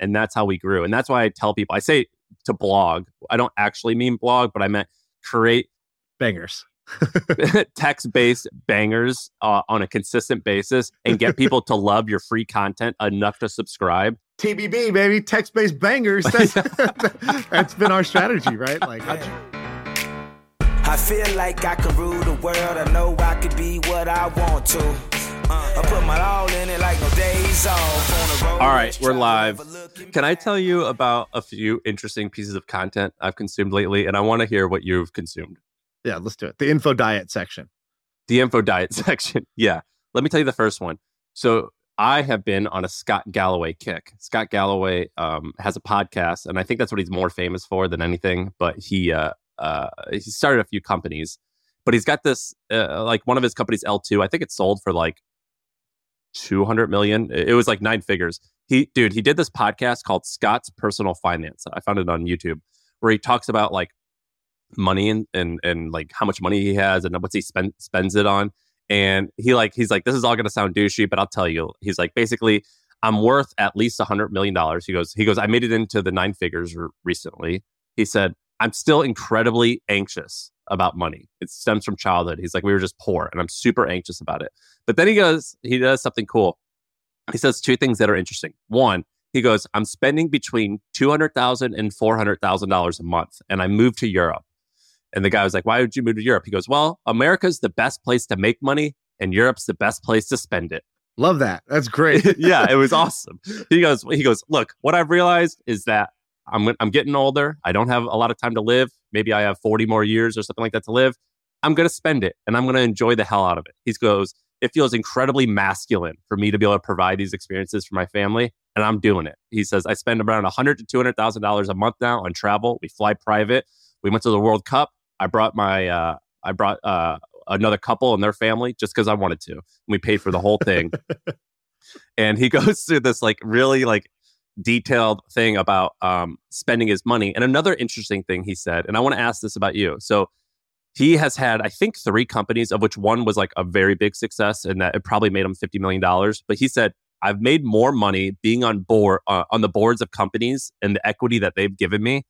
And that's how we grew. And that's why I tell people, I say to blog, I don't actually mean blog, but I meant create bangers. text based bangers uh, on a consistent basis and get people to love your free content enough to subscribe. TBB, baby, text based bangers. That's, that's been our strategy, right? Like, I feel like I can rule the world. I know I could be what I want to. Uh, I put my all in it like no days off. all right, we're live. Can I tell you about a few interesting pieces of content I've consumed lately? And I want to hear what you've consumed. Yeah, let's do it. The info diet section. The info diet section. Yeah. Let me tell you the first one. So I have been on a Scott Galloway kick. Scott Galloway um, has a podcast, and I think that's what he's more famous for than anything. But he uh, uh, he started a few companies, but he's got this uh, like one of his companies L2. I think it sold for like 200 million. It was like nine figures. He dude, he did this podcast called Scott's Personal Finance. I found it on YouTube where he talks about like money and and, and like how much money he has and what he spend, spends it on. And he like he's like this is all going to sound douchey, but I'll tell you. He's like basically I'm worth at least a hundred million dollars. He goes he goes I made it into the nine figures recently. He said I'm still incredibly anxious about money. It stems from childhood. He's like, we were just poor and I'm super anxious about it. But then he goes, he does something cool. He says two things that are interesting. One, he goes, I'm spending between $200,000 and $400,000 a month and I moved to Europe. And the guy was like, why would you move to Europe? He goes, well, America's the best place to make money and Europe's the best place to spend it. Love that. That's great. yeah, it was awesome. He goes, he goes, look, what I've realized is that I'm I'm getting older. I don't have a lot of time to live. Maybe I have 40 more years or something like that to live. I'm going to spend it and I'm going to enjoy the hell out of it. He goes, it feels incredibly masculine for me to be able to provide these experiences for my family, and I'm doing it. He says I spend around 100 to 200 thousand dollars a month now on travel. We fly private. We went to the World Cup. I brought my uh, I brought uh, another couple and their family just because I wanted to. and We paid for the whole thing. and he goes through this like really like detailed thing about um, spending his money. And another interesting thing he said, and I want to ask this about you. So he has had, I think, three companies, of which one was like a very big success, and that it probably made him fifty million dollars. But he said, "I've made more money being on board uh, on the boards of companies and the equity that they've given me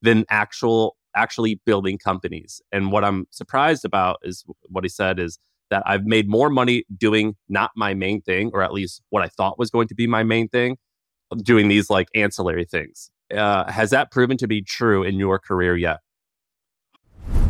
than actual actually building companies." And what I'm surprised about is what he said is that I've made more money doing not my main thing, or at least what I thought was going to be my main thing, doing these like ancillary things. Uh, has that proven to be true in your career yet?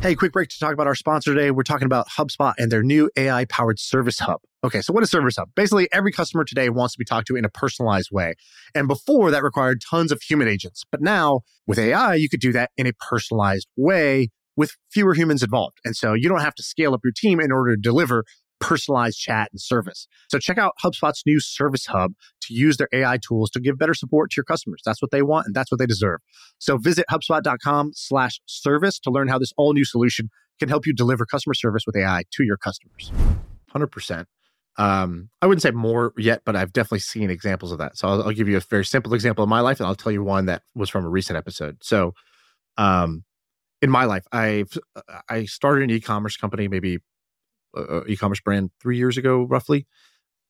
Hey, quick break to talk about our sponsor today. We're talking about HubSpot and their new AI powered service hub. Okay, so what is Service Hub? Basically, every customer today wants to be talked to in a personalized way. And before that required tons of human agents. But now with AI, you could do that in a personalized way with fewer humans involved. And so you don't have to scale up your team in order to deliver personalized chat and service. So check out HubSpot's new Service Hub to use their AI tools to give better support to your customers. That's what they want and that's what they deserve. So visit HubSpot.com slash service to learn how this all new solution can help you deliver customer service with AI to your customers. 100%. Um, I wouldn't say more yet, but I've definitely seen examples of that. So I'll, I'll give you a very simple example of my life, and I'll tell you one that was from a recent episode. So, um, in my life, I've I started an e-commerce company maybe uh, e-commerce brand three years ago, roughly.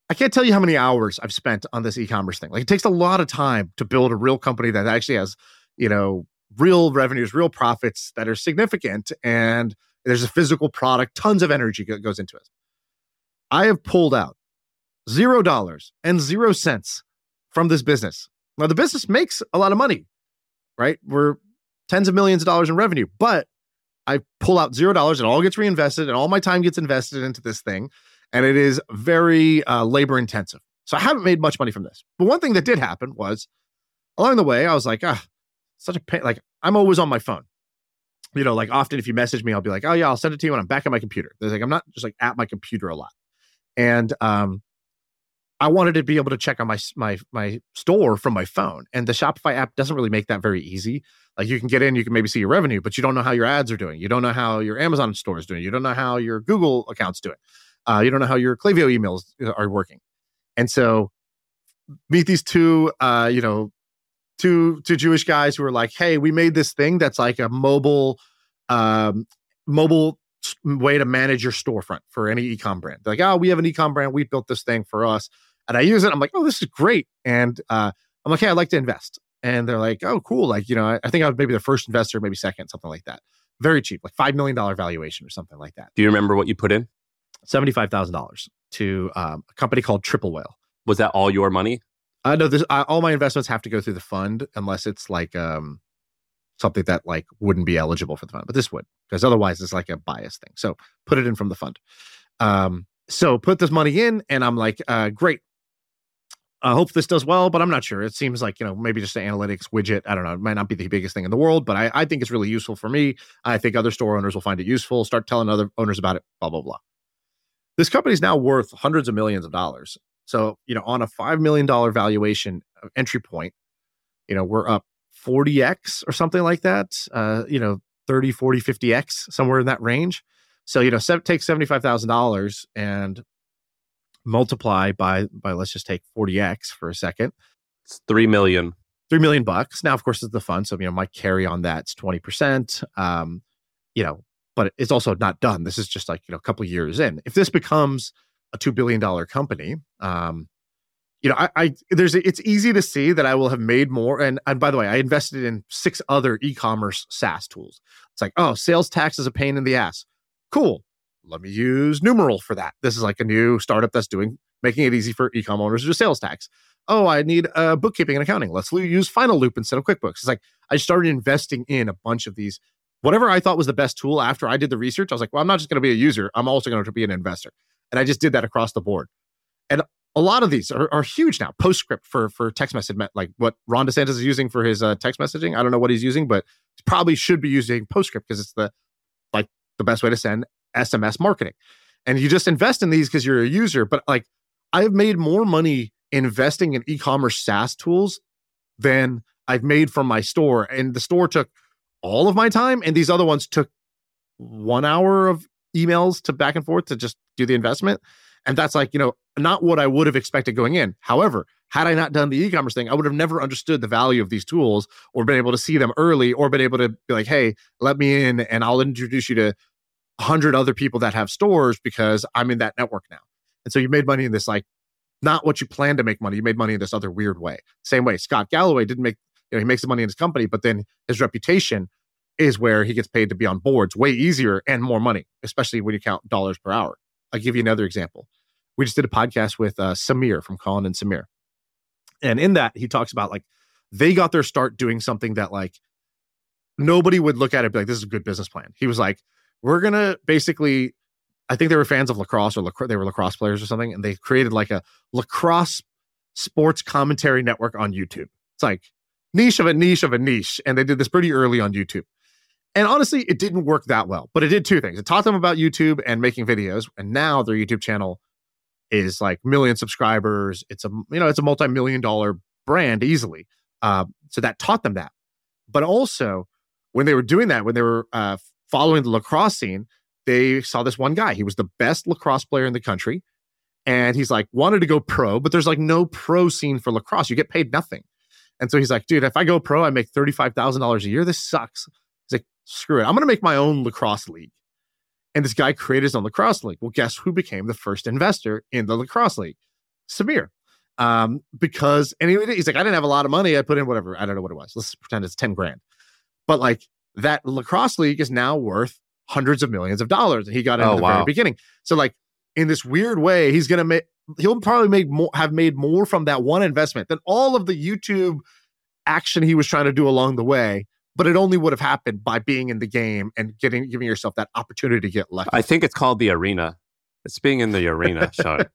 I can't tell you how many hours I've spent on this e-commerce thing. Like it takes a lot of time to build a real company that actually has, you know, real revenues, real profits that are significant, and there's a physical product. Tons of energy goes into it. I have pulled out zero dollars and zero cents from this business. Now the business makes a lot of money, right? We're tens of millions of dollars in revenue, but I pull out zero dollars and all gets reinvested and all my time gets invested into this thing. And it is very uh, labor intensive. So I haven't made much money from this. But one thing that did happen was along the way, I was like, ah, such a pain. Like I'm always on my phone. You know, like often if you message me, I'll be like, oh yeah, I'll send it to you when I'm back at my computer. There's like I'm not just like at my computer a lot. And um I wanted to be able to check on my my my store from my phone, and the Shopify app doesn't really make that very easy. Like you can get in, you can maybe see your revenue, but you don't know how your ads are doing. You don't know how your Amazon store is doing. You don't know how your Google account's doing. Uh, you don't know how your Klaviyo emails uh, are working. And so meet these two, uh, you know, two two Jewish guys who are like, "Hey, we made this thing that's like a mobile, um, mobile way to manage your storefront for any ecom brand." They're like, "Oh, we have an ecom brand. We built this thing for us." And I use it. I'm like, "Oh, this is great." And uh, I'm like, hey, I'd like to invest. And they're like, oh, cool. Like, you know, I, I think I was maybe the first investor, maybe second, something like that. Very cheap, like $5 million valuation or something like that. Do you remember what you put in? $75,000 to um, a company called Triple Whale. Was that all your money? I know this. I, all my investments have to go through the fund unless it's like um, something that like wouldn't be eligible for the fund, but this would because otherwise it's like a bias thing. So put it in from the fund. Um, so put this money in, and I'm like, uh, great. I hope this does well, but I'm not sure. It seems like you know maybe just an analytics widget. I don't know. It might not be the biggest thing in the world, but I, I think it's really useful for me. I think other store owners will find it useful. Start telling other owners about it. Blah blah blah. This company is now worth hundreds of millions of dollars. So, you know, on a $5 million valuation entry point, you know, we're up 40x or something like that, uh, you know, 30, 40, 50x, somewhere in that range. So, you know, se- take $75,000 and multiply by, by let's just take 40x for a second. It's 3 million. 3 million bucks. Now, of course, it's the fund. So, you know, my carry on that's 20%. Um, you know, but it's also not done. This is just like, you know, a couple years in. If this becomes a $2 billion company, um, you know, I, I there's it's easy to see that I will have made more. And and by the way, I invested in six other e-commerce SaaS tools. It's like, oh, sales tax is a pain in the ass. Cool. Let me use Numeral for that. This is like a new startup that's doing making it easy for e-com owners to do sales tax. Oh, I need uh, bookkeeping and accounting. Let's use Finaloop instead of QuickBooks. It's like I started investing in a bunch of these. Whatever I thought was the best tool after I did the research, I was like, well, I'm not just going to be a user. I'm also going to be an investor. And I just did that across the board. And a lot of these are, are huge now. Postscript for for text message, like what Ron DeSantis is using for his uh, text messaging. I don't know what he's using, but probably should be using Postscript because it's the like the best way to send SMS marketing. And you just invest in these because you're a user. But like I've made more money investing in e-commerce SaaS tools than I've made from my store. And the store took all of my time, and these other ones took one hour of emails to back and forth to just do the investment. And that's like, you know, not what I would have expected going in. However, had I not done the e-commerce thing, I would have never understood the value of these tools or been able to see them early or been able to be like, hey, let me in and I'll introduce you to 100 other people that have stores because I'm in that network now. And so you made money in this like not what you planned to make money. You made money in this other weird way. Same way Scott Galloway didn't make, you know, he makes the money in his company, but then his reputation is where he gets paid to be on boards way easier and more money, especially when you count dollars per hour. I'll give you another example. We just did a podcast with uh, Samir from Colin and Samir. And in that, he talks about like they got their start doing something that like nobody would look at it be like, this is a good business plan. He was like, we're going to basically, I think they were fans of lacrosse or lacrosse, they were lacrosse players or something. And they created like a lacrosse sports commentary network on YouTube. It's like niche of a niche of a niche. And they did this pretty early on YouTube. And honestly, it didn't work that well, but it did two things. It taught them about YouTube and making videos. And now their YouTube channel is like million subscribers. It's a, you know, it's a multi-million dollar brand easily. Uh, so that taught them that. But also when they were doing that, when they were uh, following the lacrosse scene, they saw this one guy. He was the best lacrosse player in the country. And he's like, wanted to go pro, but there's like no pro scene for lacrosse. You get paid nothing. And so he's like, dude, if I go pro, I make $35,000 a year. This sucks He's like, screw it. I'm to make my own lacrosse league. And this guy created his own lacrosse league. Well, guess who became the first investor in the lacrosse league? Samir. Um, because anyway, he's like, I didn't have a lot of money. I put in whatever. I don't know what it was. Let's pretend it's 10 grand. But like that lacrosse league is now worth hundreds of millions of dollars. And he got in oh, the wow. very beginning. So like in this weird way, he's gonna make he'll probably make more have made more from that one investment than all of the YouTube action he was trying to do along the way but it only would have happened by being in the game and getting giving yourself that opportunity to get lucky. I think it's called the arena. It's being in the arena, Shaan.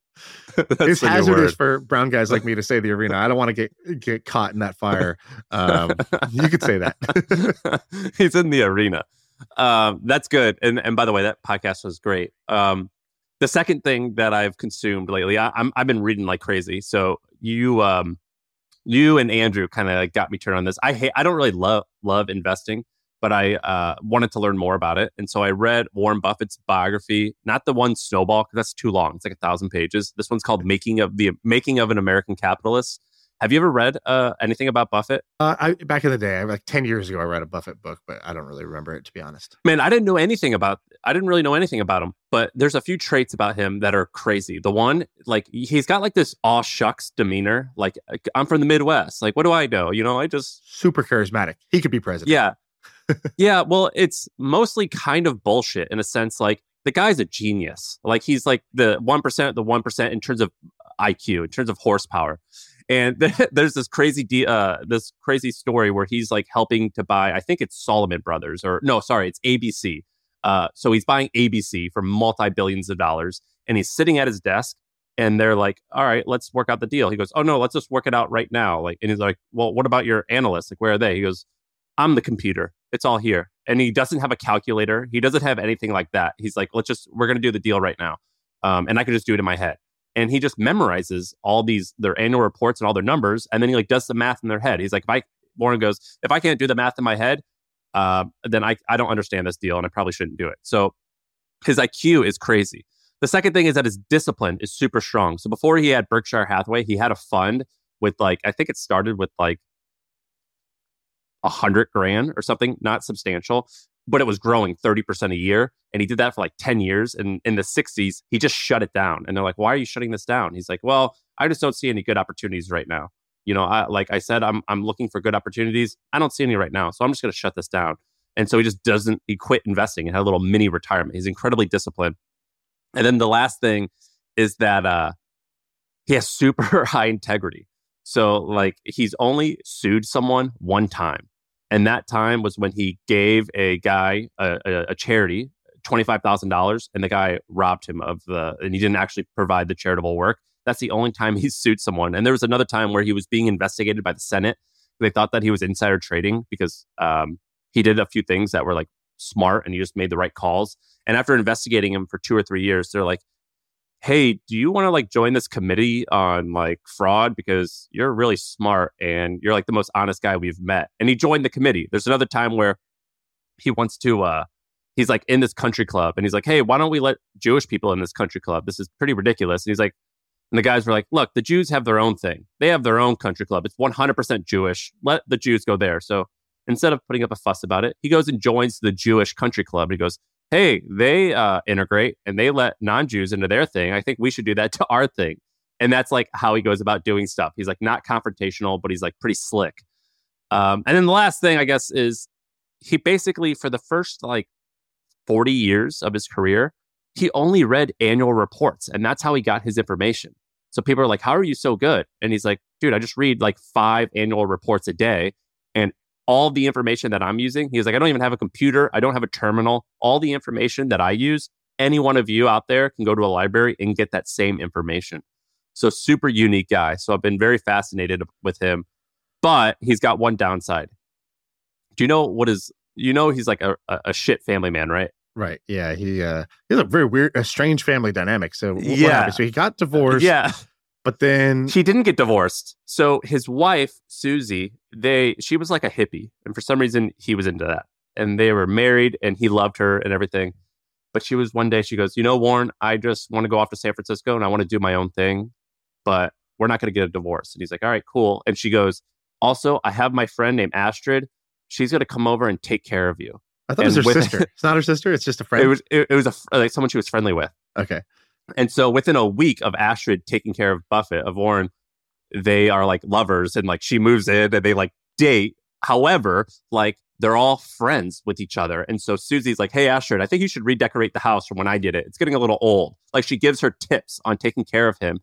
it's hazardous for brown guys like me to say the arena. I don't want to get get caught in that fire. Um, you could say that. He's in the arena. Um, that's good. And and by the way, that podcast was great. Um, the second thing that I've consumed lately, I, am I've been reading like crazy. So you um you and Andrew kind of like got me turned on this. I hate, I don't really love love investing, but I uh, wanted to learn more about it, and so I read Warren Buffett's biography, not the one Snowball because that's too long. It's like a thousand pages. This one's called "Making of the Making of an American Capitalist," Have you ever read uh, anything about Buffett? Uh, I, back in the day, like 10 years ago, I read a Buffett book, but I don't really remember it, to be honest. Man, I didn't know anything about, I didn't really know anything about him, but there's a few traits about him that are crazy. The one, like, he's got like this aw shucks demeanor. Like, I'm from the Midwest. Like, what do I know? You know, I just. Super charismatic. He could be president. Yeah. yeah. Well, it's mostly kind of bullshit in a sense. Like, the guy's a genius. Like, he's like the 1%, the 1% in terms of IQ, in terms of horsepower and there's this crazy de- uh, this crazy story where he's like helping to buy i think it's Salomon Brothers or no sorry it's abc uh, so he's buying abc for multi-billions of dollars and he's sitting at his desk and they're like all right let's work out the deal. He goes oh no let's just work it out right now. Like and he's like well what about your analysts? Like where are they? He goes i'm the computer. It's all here. And he doesn't have a calculator. He doesn't have anything like that. He's like let's just we're to do the deal right now um, and i can just do it in my head and he just memorizes all these their annual reports and all their numbers and then he like does the math in their head. He's like if i warren goes if i can't do the math in my head uh, then I, I don't understand this deal and i probably shouldn't do it. So his iq is crazy. The second thing is that his discipline is super strong. So before he had berkshire hathaway he had a fund with like i think it started with like a hundred grand or something not substantial but it was growing 30% a year. And he did that for like 10 years. And in the 60s, he just shut it down. And they're like, why are you shutting this down? He's like, well, I just don't see any good opportunities right now. You know, I, like I said, I'm, I'm looking for good opportunities. I don't see any right now. So I'm just going to shut this down. And so he just doesn't, he quit investing and had a little mini retirement. He's incredibly disciplined. And then the last thing is that uh, he has super high integrity. So, like, he's only sued someone one time and that time was when he gave a guy a, a, a charity $25,000 and the guy robbed him of the, and he didn't actually provide the charitable work. That's the only time he sued someone. And there was another time where he was being investigated by the Senate. They thought that he was insider trading because um, he did a few things that were like smart and he just made the right calls. And after investigating him for two or three years, they're like, hey, do you want to like join this committee on like fraud because you're really smart and you're like the most honest guy we've met? And he joined the committee. There's another time where he wants to uh he's like in this country club and he's like, "Hey, why don't we let Jewish people in this country club? This is pretty ridiculous." And he's like and the guys were like, "Look, the Jews have their own thing. They have their own country club. It's 100% Jewish. Let the Jews go there." So instead of putting up a fuss about it, he goes and joins the Jewish country club. He goes, hey, they uh, integrate and they let non Jews into their thing. I think we should do that to our thing. And that's like how he goes about doing stuff. He's like not confrontational, but he's like pretty slick. Um, and then the last thing, I guess, is he basically, for the first like 40 years of his career, he only read annual reports. And that's how he got his information. So people are like, how are you so good? And he's like, dude, I just read like five annual reports a day. And all the information that I'm using. He was like, I don't even have a computer. I don't have a terminal. All the information that I use, any one of you out there can go to a library and get that same information. So super unique guy. So I've been very fascinated with him, but he's got one downside. Do you know what is, you know, he's like a, a shit family man, right? Right. Yeah. He uh he's a very weird, a strange family dynamic. So yeah. So he got divorced. Yeah. But then he didn't get divorced. So his wife, Susie, they she was like a hippie. And for some reason he was into that. And they were married and he loved her and everything. But she was one day she goes, You know, Warren, I just want to go off to San Francisco and I want to do my own thing, but we're not gonna get a divorce. And he's like, All right, cool. And she goes, Also, I have my friend named Astrid. She's gonna come over and take care of you. I thought and it was her sister. It's not her sister. It's just a friend. It was. It, it was a like someone she was friendly with. Okay. And so within a week of Astrid taking care of Buffett, of Warren, they are like lovers and like she moves in and they like date. However, like they're all friends with each other. And so Susie's like, Hey, Astrid, I think you should redecorate the house from when I did it. It's getting a little old. Like she gives her tips on taking care of him.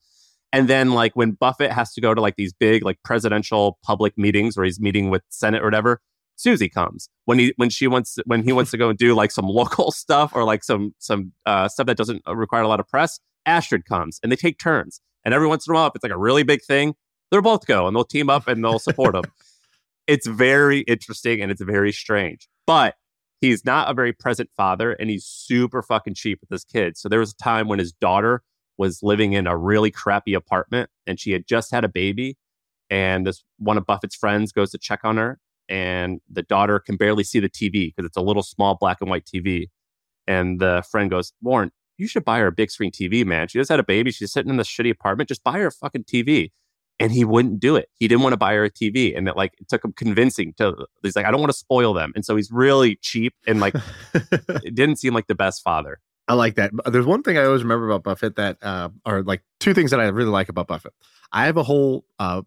And then like when Buffett has to go to like these big like presidential public meetings where he's meeting with Senate or whatever, Susie comes when he when she wants when he wants to go and do like some local stuff or like some some uh, stuff that doesn't require a lot of press. Astrid comes and they take turns. And every once in a while, if it's like a really big thing, they'll both go and they'll team up and they'll support him. it's very interesting and it's very strange. But he's not a very present father and he's super fucking cheap with his kids. So there was a time when his daughter was living in a really crappy apartment and she had just had a baby. And this one of Buffett's friends goes to check on her and the daughter can barely see the TV because it's a little small black and white TV. And the friend goes, Warren, you should buy her a big screen TV, man. She just had a baby. She's sitting in this shitty apartment. Just buy her a fucking TV. and he wouldn't do it. He didn't want to buy her a TV, and it like it took him convincing to. He's like, I don't want to spoil them, and so he's really cheap and like it didn't seem like the best father. I like that. There's one thing I always remember about Buffett that uh, are like two things that I really like about Buffett. I have a whole uh,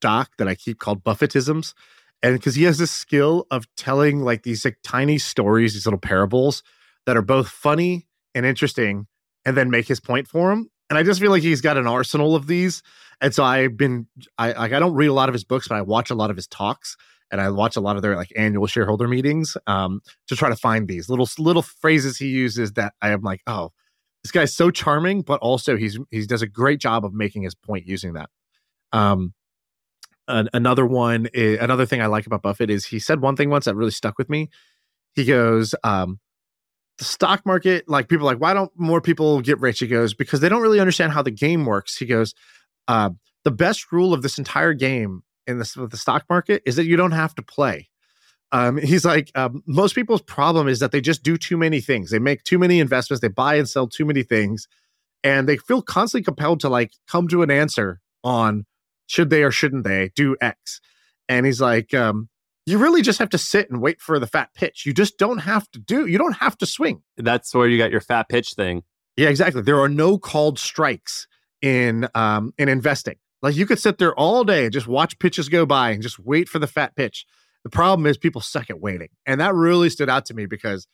doc that I keep called Buffettisms, and because he has this skill of telling like these like tiny stories, these little parables that are both funny and interesting, and then make his point for him. And I just feel like he's got an arsenal of these. And so I've been I like I don't read a lot of his books, but I watch a lot of his talks and I watch a lot of their like annual shareholder meetings um, to try to find these little little phrases he uses that I am like, oh, this guy's so charming, but also he's he does a great job of making his point using that. Um, an, another one, is, another thing I like about Buffett is he said one thing once that really stuck with me. He goes, um, the stock market, like people like, why don't more people get rich? He goes, because they don't really understand how the game works. He goes, uh, the best rule of this entire game in the, the stock market is that you don't have to play. Um, he's like, um, most people's problem is that they just do too many things. They make too many investments. They buy and sell too many things, and they feel constantly compelled to like come to an answer on should they or shouldn't they do X. And he's like, um, you really just have to sit and wait for the fat pitch. You just don't have to do. You don't have to swing. That's where you got your fat pitch thing. Yeah, exactly. There are no called strikes in um in investing. Like you could sit there all day and just watch pitches go by and just wait for the fat pitch. The problem is people suck at waiting. And that really stood out to me because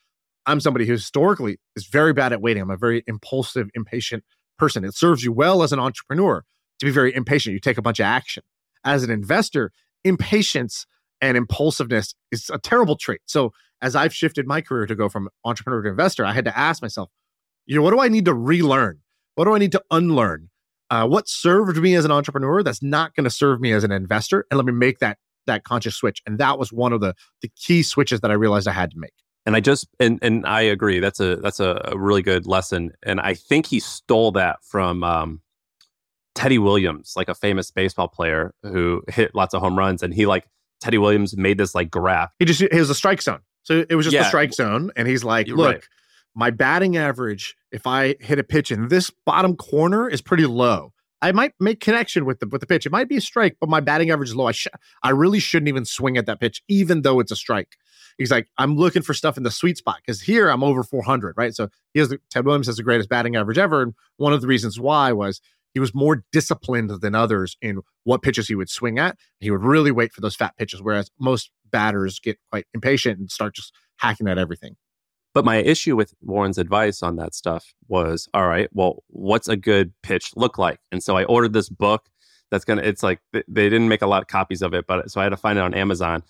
I'm somebody who historically is very bad at waiting. I'm a very impulsive, impatient person. It serves you well as an entrepreneur to be very impatient. You take a bunch of action. As an investor, impatience and impulsiveness is a terrible trait. So as I've shifted my career to go from entrepreneur to investor, I had to ask myself, you know, what do I need to relearn? What do I need to unlearn? Uh, what served me as an entrepreneur that's not going to serve me as an investor? And let me make that that conscious switch. And that was one of the the key switches that I realized I had to make. And I just and and I agree. That's a that's a, really good lesson. And I think he stole that from um, Teddy Williams, like a famous baseball player who hit lots of home runs. And he like Teddy Williams made this like graph. He just it was a strike zone. So it was just yeah. the strike zone. And he's like, look, right. my batting average, if I hit a pitch in this bottom corner, is pretty low. I might make connection with the with the pitch. It might be a strike, but my batting average is low. I sh- I really shouldn't even swing at that pitch, even though it's a strike. He's like, I'm looking for stuff in the sweet spot because here I'm over 400, right? So he has the, Ted Williams has the greatest batting average ever, and one of the reasons why was he was more disciplined than others in what pitches he would swing at. He would really wait for those fat pitches, whereas most batters get quite impatient and start just hacking at everything. But my issue with Warren's advice on that stuff was, all right, well, what's a good pitch look like? And so I ordered this book that's gonna. It's like they didn't make a lot of copies of it, but so I had to find it on Amazon,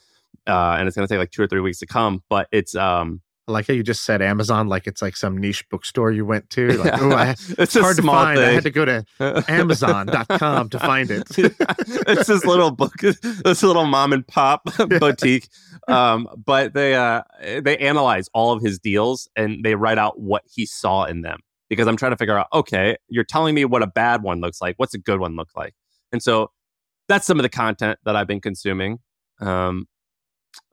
uh, and it's gonna take like two or three weeks to come. But it's um, I like how you just said Amazon like it's like some niche bookstore you went to. Like, oh, I, it's, hard to find. Thing. I had to go to Amazon.com to find it. it's this little book, this little mom and pop boutique. Um, but they uh, they analyze all of his deals and they write out what he saw in them. Because I'm trying to figure out, okay, you're telling me what a bad one looks like. What's a good one look like? And so that's some of the content that I've been consuming. Um,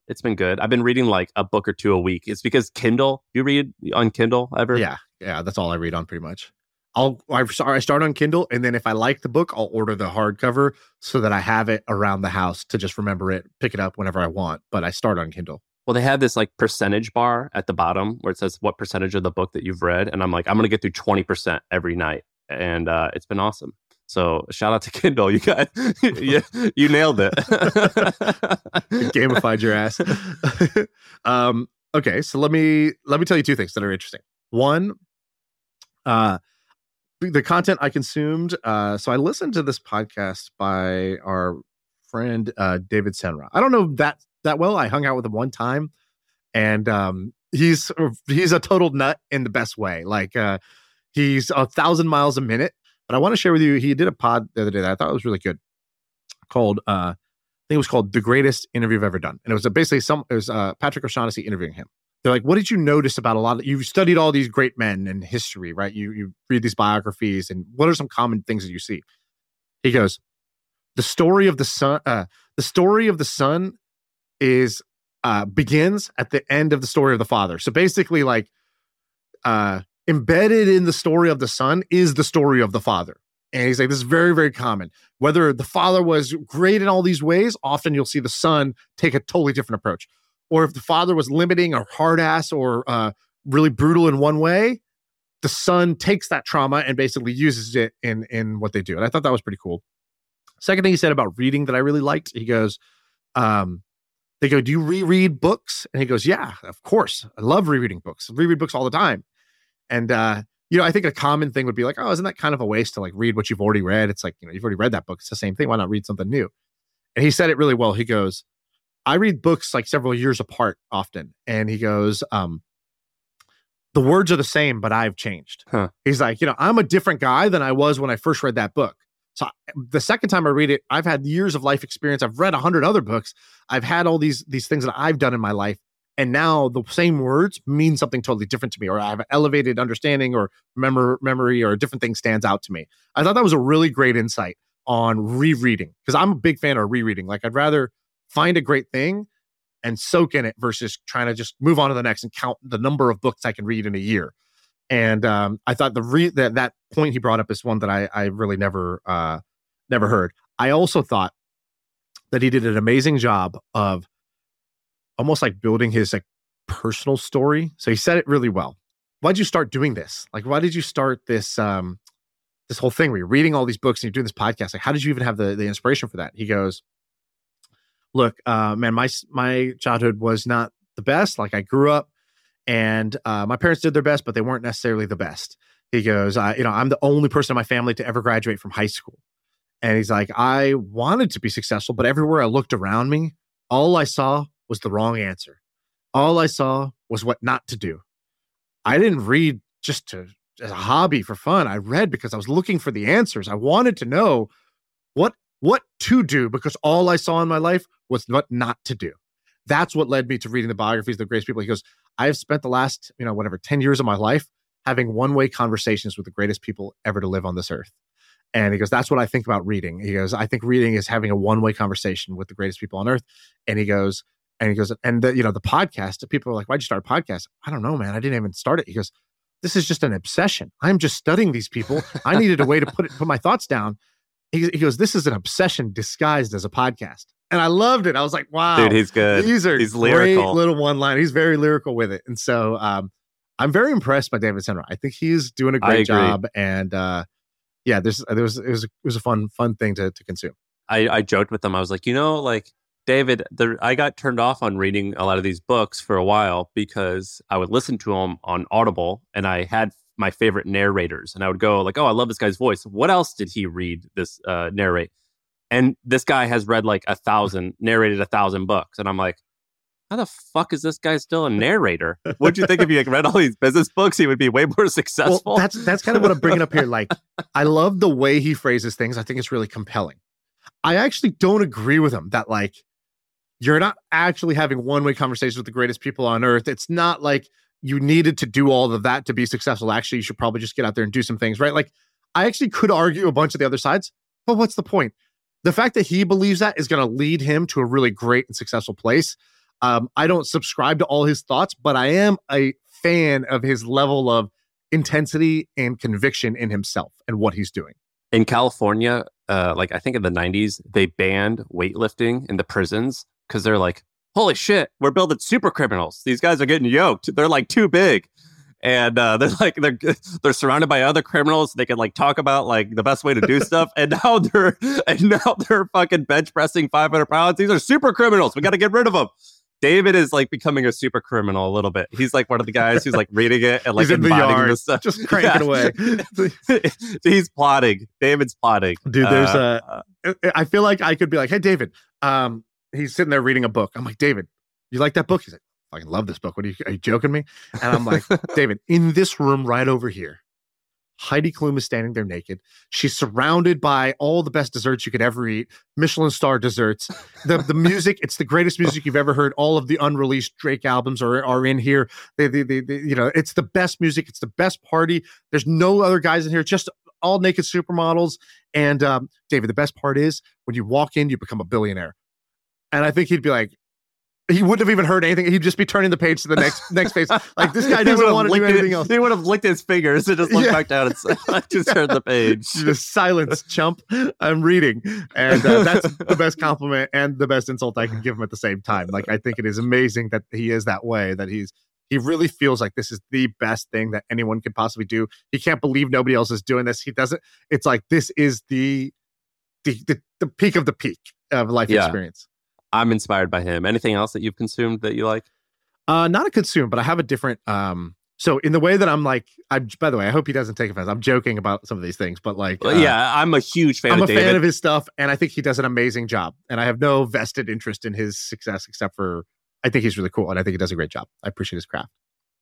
it's been good. I've been reading like a book or two a week. It's because Kindle. You read on Kindle ever? Yeah, yeah. That's all I read on pretty much. I'll I start on Kindle, and then if I like the book, I'll order the hardcover so that I have it around the house to just remember it, pick it up whenever I want. But I start on Kindle. Well, they have this like percentage bar at the bottom where it says what percentage of the book that you've read, and I'm like, I'm gonna get through twenty percent every night, and uh, it's been awesome. So shout out to Kindle. You you, you nailed it. Gamified your ass. um, okay, so let me let me tell you two things that are interesting. One, uh the content I consumed. Uh, so I listened to this podcast by our friend uh, David Senra. I don't know that that well. I hung out with him one time, and um, he's he's a total nut in the best way. Like uh, he's a thousand miles a minute but I want to share with you, he did a pod the other day that I thought was really good called, uh, I think it was called The Greatest Interview I've Ever Done. And it was basically some, it was uh, Patrick O'Shaughnessy interviewing him. They're like, what did you notice about a lot of, you've studied all these great men in history, right? You, you read these biographies and what are some common things that you see? He goes, the story of the son, uh, the story of the son is, uh, begins at the end of the story of the father. So basically like, uh, embedded in the story of the son is the story of the father. And he's like, this is very, very common. Whether the father was great in all these ways, often you'll see the son take a totally different approach. Or if the father was limiting or hard ass or uh, really brutal in one way, the son takes that trauma and basically uses it in in what they do. And I thought that was pretty cool. Second thing he said about reading that I really liked, he goes, um, they go, Do you reread books? And he goes, Yeah, of course. I love rereading books. I reread books all the time. And uh, you know, I think a common thing would be like, oh, isn't that kind of a waste to like read what you've already read? It's like, you know, you've already read that book. It's the same thing. Why not read something new? And he said it really well. He goes, I read books like several years apart often. And he goes, um, the words are the same, but I've changed. Huh. He's like, you know, I'm a different guy than I was when I first read that book. So the second time I read it, I've had years of life experience. I've read a hundred other books. I've had all these these things that I've done in my life and now the same words mean something totally different to me or i have an elevated understanding or memor- memory or a different thing stands out to me. I thought that was a really great insight on rereading because i'm a big fan of rereading. Like i'd rather find a great thing and soak in it versus trying to just move on to the next and count the number of books i can read in a year. And um, i thought the re- that, that point he brought up is one that i, I really never uh, never heard. I also thought that he did an amazing job of almost like building his like personal story. So he said it really well. Why'd you start doing this? Like, why did you start this um this whole thing where you're reading all these books and you're doing this podcast? Like, how did you even have the the inspiration for that? He goes, Look, uh, man, my my childhood was not the best. Like, I grew up and uh, my parents did their best, but they weren't necessarily the best. He goes, I, you know, I'm the only person in my family to ever graduate from high school. And he's like, I wanted to be successful, but everywhere I looked around me, all I saw was the wrong answer. All I saw was what not to do. I didn't read just to as a hobby for fun. I read because I was looking for the answers. I wanted to know what what to do because all I saw in my life was what not to do. That's what led me to reading the biographies of the greatest people. He goes, I've spent the last, you know, whatever, 10 years of my life having one-way conversations with the greatest people ever to live on this earth. And he goes, That's what I think about reading. He goes, I think reading is having a one way conversation with the greatest people on earth. And he goes, and he goes, and the, you know, the podcast, people are like, why'd you start a podcast? I don't know, man. I didn't even start it. He goes, this is just an obsession. I'm just studying these people. I needed a way to put it, put my thoughts down. He, he goes, this is an obsession disguised as a podcast. And I loved it. I was like, wow. Dude, he's good. These are he's lyrical. little one line. He's very lyrical with it. And so um, I'm very impressed by David Senra. I think he's doing a great job. And uh, yeah, there's there was it was it was a fun fun thing to to consume. I, I joked with them. I was like, you know, like David, the, I got turned off on reading a lot of these books for a while because I would listen to them on Audible, and I had my favorite narrators, and I would go like, "Oh, I love this guy's voice. What else did he read? This uh, narrate?" And this guy has read like a thousand, narrated a thousand books, and I'm like, "How the fuck is this guy still a narrator? What'd you think if he like, read all these business books? He would be way more successful." Well, that's that's kind of what I'm bringing up here. Like, I love the way he phrases things. I think it's really compelling. I actually don't agree with him that like you're not actually having one way conversations with the greatest people on earth. It's not like you needed to do all of that to be successful. Actually, you should probably just get out there and do some things, right? Like, I actually could argue a bunch of the other sides, but what's the point? The fact that he believes that is going to lead him to a really great and successful place. Um, I don't subscribe to all his thoughts, but I am a fan of his level of intensity and conviction in himself and what he's doing. in California, uh, like I think in the 90s, they banned weightlifting in the prisons because they're like, holy shit, we're building super criminals. These guys are getting yoked. They're like too big. And uh, they're like they're they're surrounded by other criminals. They can like talk about like the best way to do stuff. And now they're and now they're fucking bench pressing 500 pounds. These are super criminals. We got to get rid of them. David is like becoming a super criminal a little bit. He's like one of the guys who's like reading it and like He's in the embodying yard, the stuff. just cranking away. He's plotting. David's plotting. Dude, there's Uh, a. I feel like I could be like, "Hey, David." Um, he's sitting there reading a book. I'm like, "David, you like that book?" He's like, "I fucking love this book. What are you? Are you joking me?" And I'm like, "David, in this room right over here, Heidi Klum is standing there naked. She's surrounded by all the best desserts you could ever eat, Michelin star desserts. The the music, it's the greatest music you've ever heard. All of the unreleased Drake albums are are in here. They, they, they, they- you know, it's the best music. It's the best party. There's no other guys in here. Just all naked supermodels. And um, David, the best part is when you walk in, you become a billionaire. And I think he'd be like, he wouldn't have even heard anything. He'd just be turning the page to the next next page. Like this guy doesn't want to do anything it, else. He would have licked his fingers and just looked Yeah. back down and just turned the page. Just silence, chump. I'm reading, and uh, that's the best compliment and the best insult I can give him at the same time. Like I think it is amazing that he is that way. That he's he really feels like this is the best thing that anyone could possibly do. He can't believe nobody else is doing this. He doesn't. It's like this is the the the, the peak of the peak of life Yeah. experience. I'm inspired by him. Anything else that you've consumed that you like? Uh, not a consume, but I have a different. Um, so in the way that I'm like, I'm. By the way, I hope he doesn't take offense. I'm joking about some of these things, but like, Well, uh, yeah, I'm a huge fan I'm of a David. fan of his stuff, and I think he does an amazing job. And I have no vested interest in his success, except for I think he's really cool, and I think he does a great job. I appreciate his craft.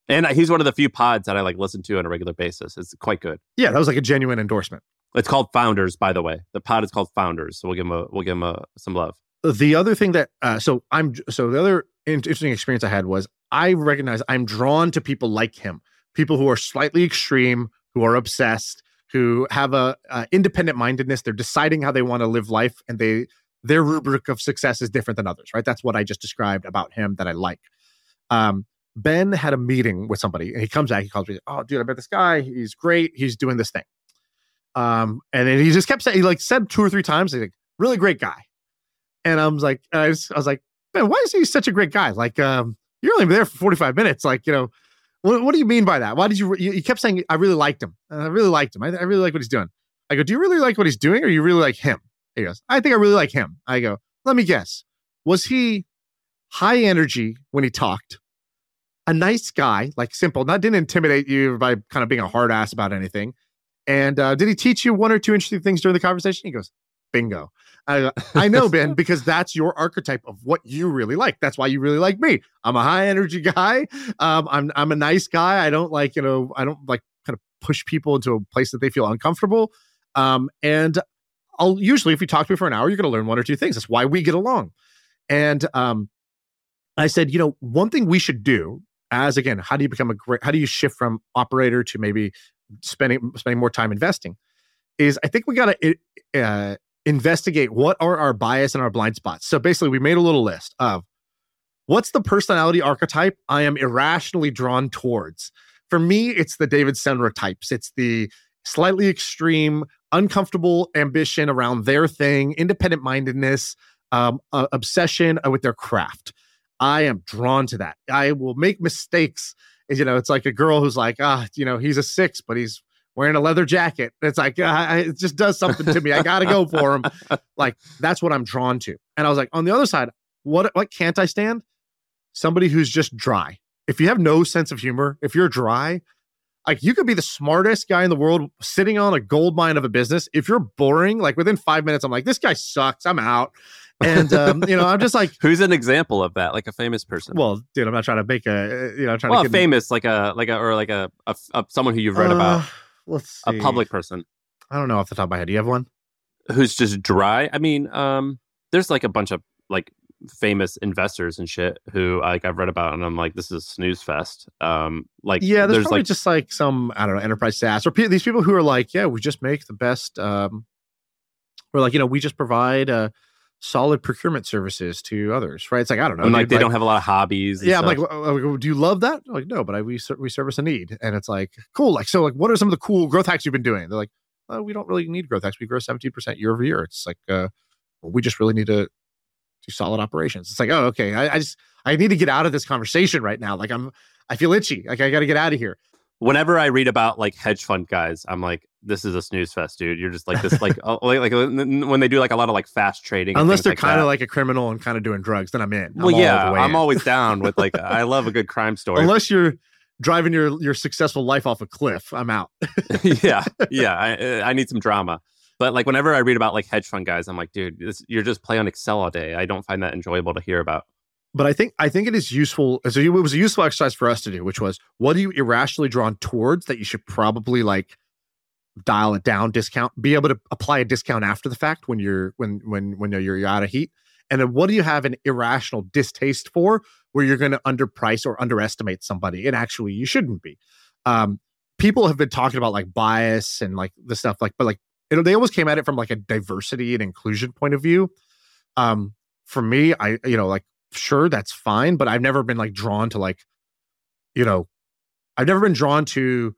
and he's one of the few pods that I like listen to on a regular basis. It's quite good. Yeah, that was like a genuine endorsement. It's called Founders, by the way. The pod is called Founders, so we'll give him a we'll give him a, some love. The other thing that, uh, so I'm, so the other interesting experience I had was I recognize I'm drawn to people like him, people who are slightly extreme, who are obsessed, who have a, uh independent mindedness. They're deciding how they want to live life, and they their rubric of success is different than others. Right? That's what I just described about him that I like. Um, Ben had a meeting with somebody, and he comes back. He calls me, "Oh, dude, I met this guy. He's great. He's doing this thing." Um, and then he just kept saying, he like said two or three times, he's like, "Really great guy." And I was like, I was, I was like, man, why is he such a great guy? Like, um, you're only there for 45 minutes. Like, you know, what, what do you mean by that? Why did you, you, you kept saying, I really liked him. I really liked him. I, I really like what he's doing. I go, do you really like what he's doing or you really like him? He goes, I think I really like him. I go, let me guess. Was he high energy when he talked? A nice guy, like simple, not didn't intimidate you by kind of being a hard ass about anything. And uh, did he teach you one or two interesting things during the conversation? He goes, bingo. I, I know, Ben, because that's your archetype of what you really like. That's why you really like me. I'm a high energy guy. Um, I'm I'm a nice guy. I don't like you know I don't like kind of push people into a place that they feel uncomfortable. Um, and I'll usually if you talk to me for an hour, you're going to learn one or two things. That's why we get along. And um, I said, you know, one thing we should do as again, how do you become a great? How do you shift from operator to maybe spending spending more time investing? Is I think we got to uh, investigate what are our bias and our blind spots. So basically, we made a little list of what's the personality archetype I am irrationally drawn towards. For me, it's the David Senra types. It's the slightly extreme, uncomfortable ambition around their thing, independent mindedness, um, uh, obsession with their craft. I am drawn to that. I will make mistakes. You know, it's like a girl who's like, ah, you know, he's a six, but he's wearing a leather jacket. It's like uh, it just does something to me. I got to go for him. Like that's what I'm drawn to. And I was like, on the other side, what what can't I stand? Somebody who's just dry. If you have no sense of humor, if you're dry, like you could be the smartest guy in the world sitting on a gold mine of a business. If you're boring, like within five minutes, I'm like, this guy sucks. I'm out. And um, you know, I'm just like, Who's an example of that? Like a famous person? well, dude, I'm not trying to make a, you know, I'm trying well, to get famous, like a like a or like a, a, a someone who you've read about, Let's a public person I don't know off the top of my head. Do you have one? who's just dry. I mean, um, there's like a bunch of like famous investors and shit who like I've read about, and I'm like, this is a snooze fest. Um, like Yeah, there's, there's probably like just like some I don't know enterprise SaaS or pe- these people who are like, yeah, we just make the best. um We're like, you know, we just provide uh solid procurement services to others, right? It's like I don't know, and like they don't have a lot of hobbies. Yeah, I'm like, "Well, uh, do you love that? I'm like, no, but I we we service a need, and it's like cool. Like, so like, what are some of the cool growth hacks you've been doing? They're like, oh, we don't really need growth hacks. We grow 17 percent year over year. It's like, uh, well, we just really need to do solid operations. It's like, oh, okay. I, I just I need to get out of this conversation right now. Like, I'm I feel itchy. Like, I got to get out of here. Whenever I read about like hedge fund guys, I'm like, this is a snooze fest, dude. You're just like this, like uh, like, like uh, when they do like a lot of like fast trading, Unless they're like kind of like a criminal and kind of doing drugs, then I'm in. I'm well, yeah, I'm in. always down with like I love a good crime story. Unless you're driving your your successful life off a cliff, I'm out. yeah, yeah, I, I need some drama. But like whenever I read about like hedge fund guys, I'm like, dude, this, you're just play on Excel all day. I don't find that enjoyable to hear about. But I think I think it is useful. So it was a useful exercise for us to do, which was what are you irrationally drawn towards that you should probably like dial it down, discount, be able to apply a discount after the fact when you're when when when you're, out of heat, and then what do you have an irrational distaste for where you're going to underprice or underestimate somebody and actually you shouldn't be. Um, people have been talking about like bias and like the stuff like, but like it, they always came at it from like a diversity and inclusion point of view. Um, for me, I you know like sure that's fine, but I've never been like drawn to like, you know, I've never been drawn to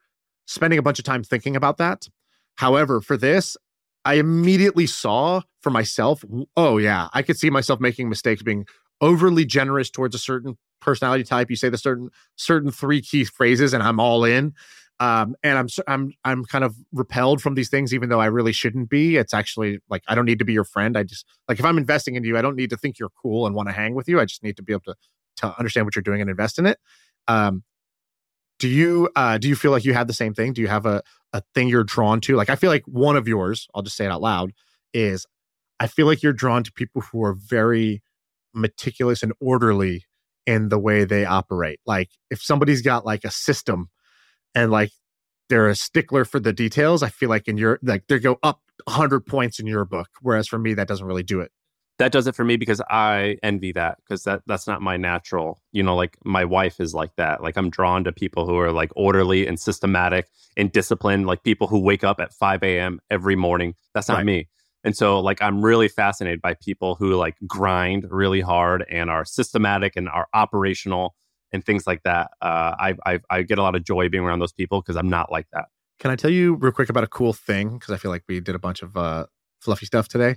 spending a bunch of time thinking about that. However, for this, I immediately saw for myself, oh yeah, I could see myself making mistakes being overly generous towards a certain personality type. You say the certain certain three key phrases, and I'm all in. Um, and I'm I'm I'm kind of repelled from these things, even though I really shouldn't be. It's actually like I don't need to be your friend. I just like if I'm investing in you, I don't need to think you're cool and want to hang with you. I just need to be able to to understand what you're doing and invest in it. Um, do you uh, do you feel like you have the same thing? Do you have a a thing you're drawn to? Like I feel like one of yours, I'll just say it out loud, is I feel like you're drawn to people who are very meticulous and orderly in the way they operate. Like if somebody's got like a system and like they're a stickler for the details, I feel like in your like they go up 100 points in your book whereas for me that doesn't really do it that does it for me because I envy that because that that's not my natural. You know, like my wife is like that. Like I'm drawn to people who are like orderly and systematic and disciplined, like people who wake up at 5 a.m. every morning. That's not right. me. And so like I'm really fascinated by people who like grind really hard and are systematic and are operational and things like that. Uh, I, I I get a lot of joy being around those people because I'm not like that. Can I tell you real quick about a cool thing? Because I feel like we did a bunch of uh, fluffy stuff today.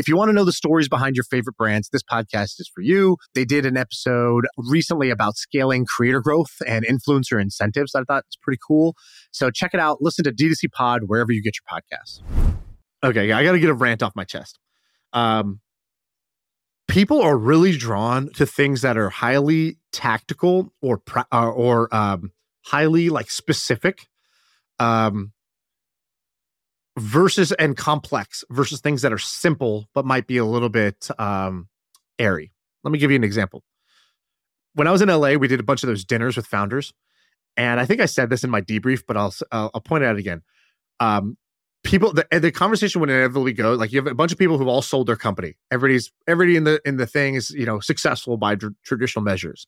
If you want to know the stories behind your favorite brands, this podcast is for you. They did an episode recently about scaling creator growth and influencer incentives. I thought it's pretty cool. So check it out. Listen to D2C Pod wherever you get your podcasts. Okay, I got to get a rant off my chest. Um, people are really drawn to things that are highly tactical or uh, or um, highly like specific. Um, versus and complex versus things that are simple but might be a little bit um, airy. Let me give you an example. When I was in LA, we did a bunch of those dinners with founders, and I think I said this in my debrief, but I'll I'll, I'll point it out again. Um, people, the, the conversation would inevitably go like you have a bunch of people who've all sold their company. Everybody's everybody in the in the thing is you know successful by tr- traditional measures,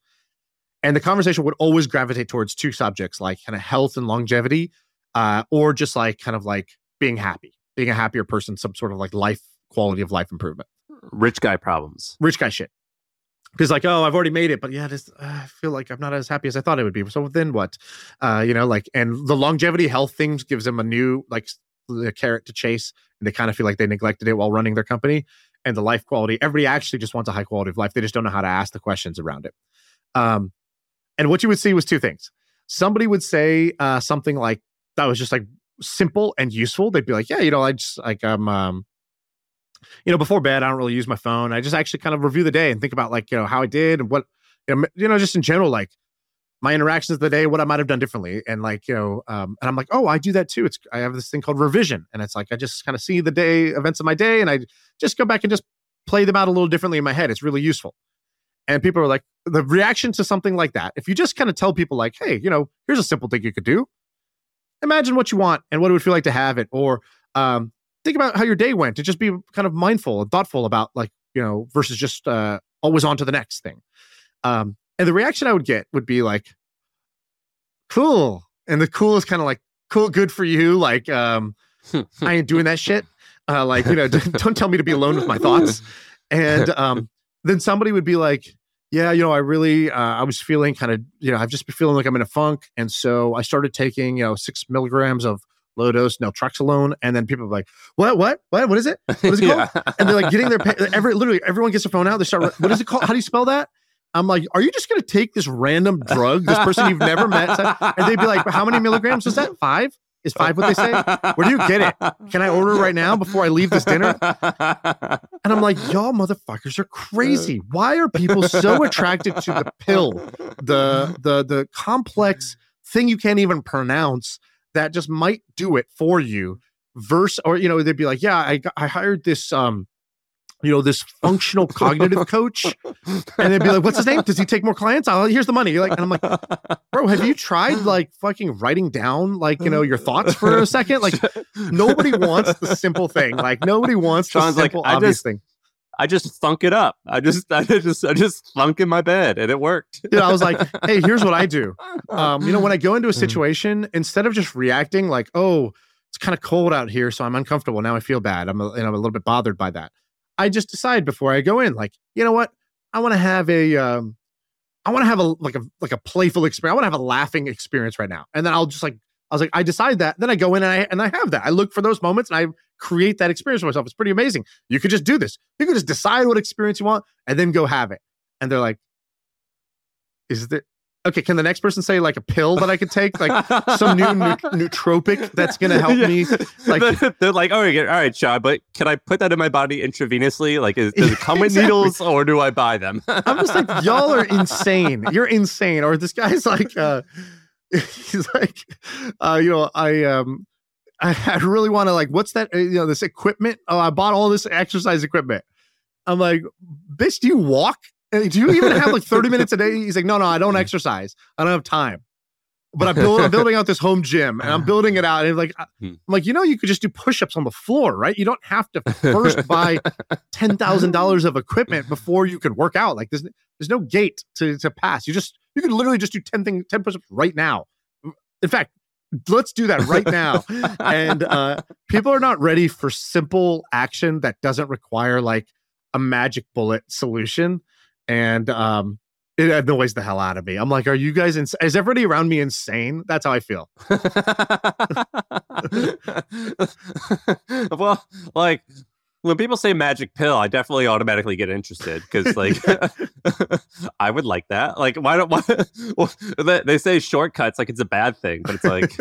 and the conversation would always gravitate towards two subjects like kind of health and longevity, uh, or just like kind of like being happy, being a happier person, some sort of like life quality of life improvement. Rich guy problems. Rich guy shit. Because like, oh, I've already made it, but yeah, just, uh, I feel like I'm not as happy as I thought it would be. So then what? Uh, you know, like, and the longevity health things gives them a new like the carrot to chase, and they kind of feel like they neglected it while running their company. And the life quality, everybody actually just wants a high quality of life. They just don't know how to ask the questions around it. Um, and what you would see was two things. Somebody would say uh, something like, that was just like simple and useful, they'd be like, yeah, you know, I just like I'm um you know, before bed, I don't really use my phone. I just actually kind of review the day and think about like, you know, how I did and what you know, you know just in general like my interactions of the day, what I might have done differently. And like, you know, um, and I'm like, oh, I do that too. It's I have this thing called revision. And it's like I just kind of see the day events of my day and I just go back and just play them out a little differently in my head. It's really useful. And people are like, the reaction to something like that, if you just kind of tell people like, hey, you know, here's a simple thing you could do imagine what you want and what it would feel like to have it. Or um, think about how your day went to just be kind of mindful and thoughtful about like you know versus just uh, always on to the next thing. Um, and the reaction i would get would be like cool. And the cool is kind of like cool good for you. Like um, i ain't doing that shit. Uh, like you know don't tell me to be alone with my thoughts. And um, then somebody would be like yeah, you know, I really, uh, I was feeling kind of, you know, I've just been feeling like I'm in a funk. And so I started taking, you know, six milligrams of low dose naltrexone. And then people are like, what, what, what, what is it? What is it called? yeah. And they're like getting their, every, literally everyone gets their phone out. They start, what is it called? How do you spell that? I'm like, are you just going to take this random drug, this person you've never met? And they'd be like, how many milligrams is that? Five? Is five what they say? Where do you get it? Can I order right now before I leave this dinner? And I'm like, y'all motherfuckers are crazy. Why are people so attracted to the pill, the the the complex thing you can't even pronounce that just might do it for you? Verse, or you know, they'd be like, yeah, I I hired this um you know, this functional cognitive coach. And they'd be like, what's his name? Does he take more clients? Oh, here's the money. You're like, and I'm like, bro, have you tried like fucking writing down like, you know, your thoughts for a second? Like nobody wants the simple thing. Like nobody wants Shaan's the like, simple, I obvious just- thing. I just thunk it up. I just, I just, I just thunk in my bed, and it worked. Know, I was like, hey, here's what I do. Um, you know, when I go into a situation, instead of just reacting like, oh, it's kind of cold out here, so I'm uncomfortable. Now I feel bad. I'm a, and I'm a little bit bothered by that. I just decide before I go in, like, you know what? I want to have a, um, I want to have a like a like a playful experience. I want to have a laughing experience right now, and then I'll just like, I was like, I decide that. Then I go in and I and I have that. I look for those moments and I create that experience for myself. It's pretty amazing. You could just do this. You could just decide what experience you want and then go have it. And they're like, is it okay? Can the next person say like a pill that I could take, like some new nu- nootropic that's gonna help Yeah. me? Like, they're, like, all right, all right, Shaan, but can I put that in my body intravenously? Like, is, does it come with Exactly. needles or do I buy them? I'm just like, y'all are insane. You're insane. Or this guy's like, uh, he's like, uh, you know, I um, I, I really want to like, what's that? uh, You know, this equipment. Oh, I bought all this exercise equipment. I'm like, bitch, do you walk? Do you even have like 30 minutes a day? He's like, no, no, I don't exercise. I don't have time. But I'm, build, I'm building out this home gym and I'm building it out. And like, I- Hmm. I'm like, you know, you could just do push-ups on the floor, right? You don't have to first buy ten thousand dollars of equipment before you can work out. Like there's there's no gate to to pass. You just you can literally just do ten thing ten push-ups right now. In fact, let's do that right now. and uh, people are not ready for simple action that doesn't require like a magic bullet solution. And um, it annoys the hell out of me. I'm like, are you guys? Ins- is everybody around me insane? That's how I feel. well, like when people say magic pill, I definitely automatically get interested because, like, I would like that. Like, why don't why, well, they, say shortcuts like it's a bad thing, but it's like,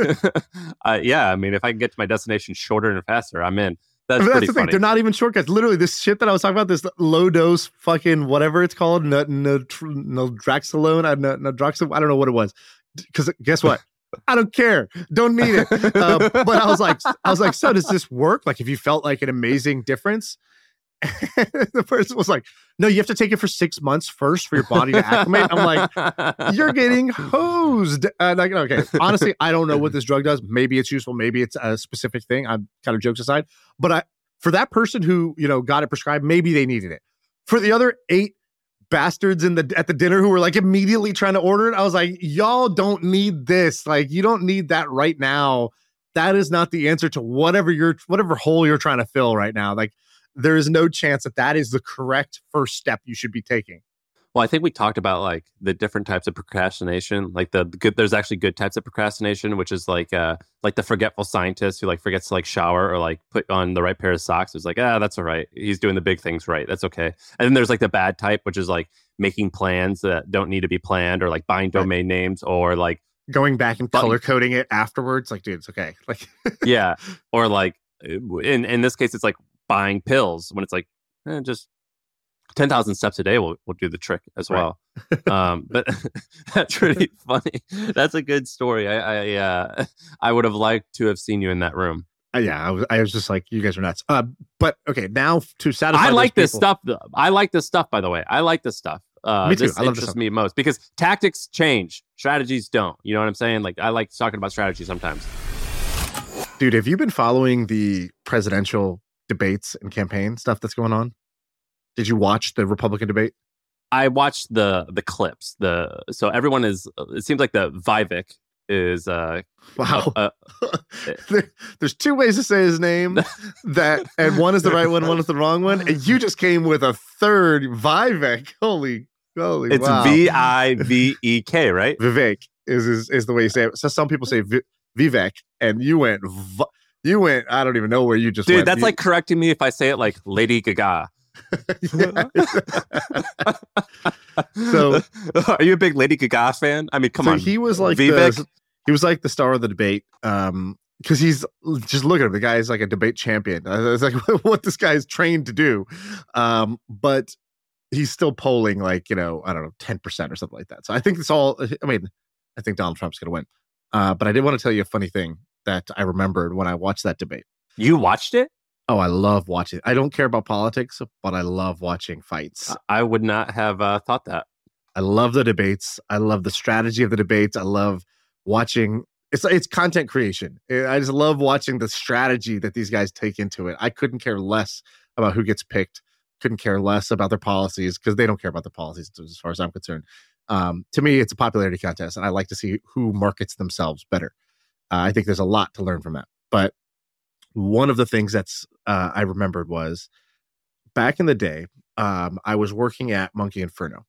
uh, yeah, I mean, if I can get to my destination shorter and faster, I'm in. That's, pretty the thing. They're not even shortcuts. Literally, this shit that I was talking about, this low dose fucking whatever it's called, no, no, no Draxalone, I no, no Droxil, I don't know what it was. Because guess what? I don't care. Don't need it. Uh, but I was like, I was like, so does this work? Like, if you felt like an amazing difference, the person was like, no, you have to take it for six months first for your body to acclimate. I'm like, you're getting hosed. And like, okay, honestly, I don't know what this drug does. Maybe it's useful. Maybe it's a specific thing. I'm kind of jokes aside, but I, for that person who you know got it prescribed, maybe they needed it. For the other eight bastards in the at the dinner who were like immediately trying to order it, I was like, y'all don't need this. Like, you don't need that right now. That is not the answer to whatever you're whatever hole you're trying to fill right now. Like, there is no chance that that is the correct first step you should be taking. Well, I think we talked about like the different types of procrastination. Like the good, there's actually good types of procrastination, which is like uh like the forgetful scientist who like forgets to like shower or like put on the right pair of socks. It's like ah, that's all right. He's doing the big things right. That's okay. And then there's like the bad type, which is like making plans that don't need to be planned, or like buying Right. domain names, or like Going back and color coding it afterwards, like, dude, it's okay. Like, yeah, or like uh, in in this case, it's like buying pills when it's like eh, just. 10,000 steps a day will, will do the trick as Right. well. um, but that's pretty funny. That's a good story. I I, uh, I would have liked to have seen you in that room. uh, yeah, I was, I was just like, you guys are nuts. Uh, but okay, now to satisfy, I like this people- stuff. though. I like this stuff, by the way. I like this stuff. Uh, Me too. This I love this interests stuff. me most because tactics change, strategies don't. You know what I'm saying? Like I like talking about strategy sometimes. dude. Have you been following the presidential debates and campaign stuff that's going on? Did you watch the Republican debate? I watched the the clips. The so everyone is. It seems like the Vivek is. uh Wow. uh, There- there's two ways to say his name that and one is the right one one is the wrong one and you just came with a third vivek holy holy It's wow. V I V E K, right? vivek is, is is the way you say it so some people say Vi- vivek and you went v- you went i don't even know where you just Dude, went. that's You- like correcting me if I say it like Lady Gaga. So- are you a big Lady Gaga fan? I mean, come so on. he was like the, he was like the star of the debate um because he's just look at him the guy's like a debate champion Uh, it's like what this guy's trained to do um but he's still polling like you know i don't know 10% or something like that so i think it's all i mean i think donald trump's gonna win uh but i did want to tell you a funny thing that i remembered when i watched that debate You watched it? Oh, I love watching. I don't care about politics, but I love watching fights. I would not have uh, thought that. I love the debates. I love the strategy of the debates. I love watching. It's it's content creation. I just love watching the strategy that these guys take into it. I couldn't care less about who gets picked. Couldn't care less about their policies because they don't care about the policies as far as I'm concerned. Um, to me, it's a popularity contest, and I like to see who markets themselves better. Uh, I think there's a lot to learn from that. But one of the things that's uh, I remembered was back in the day, um, I was working at Monkey Inferno,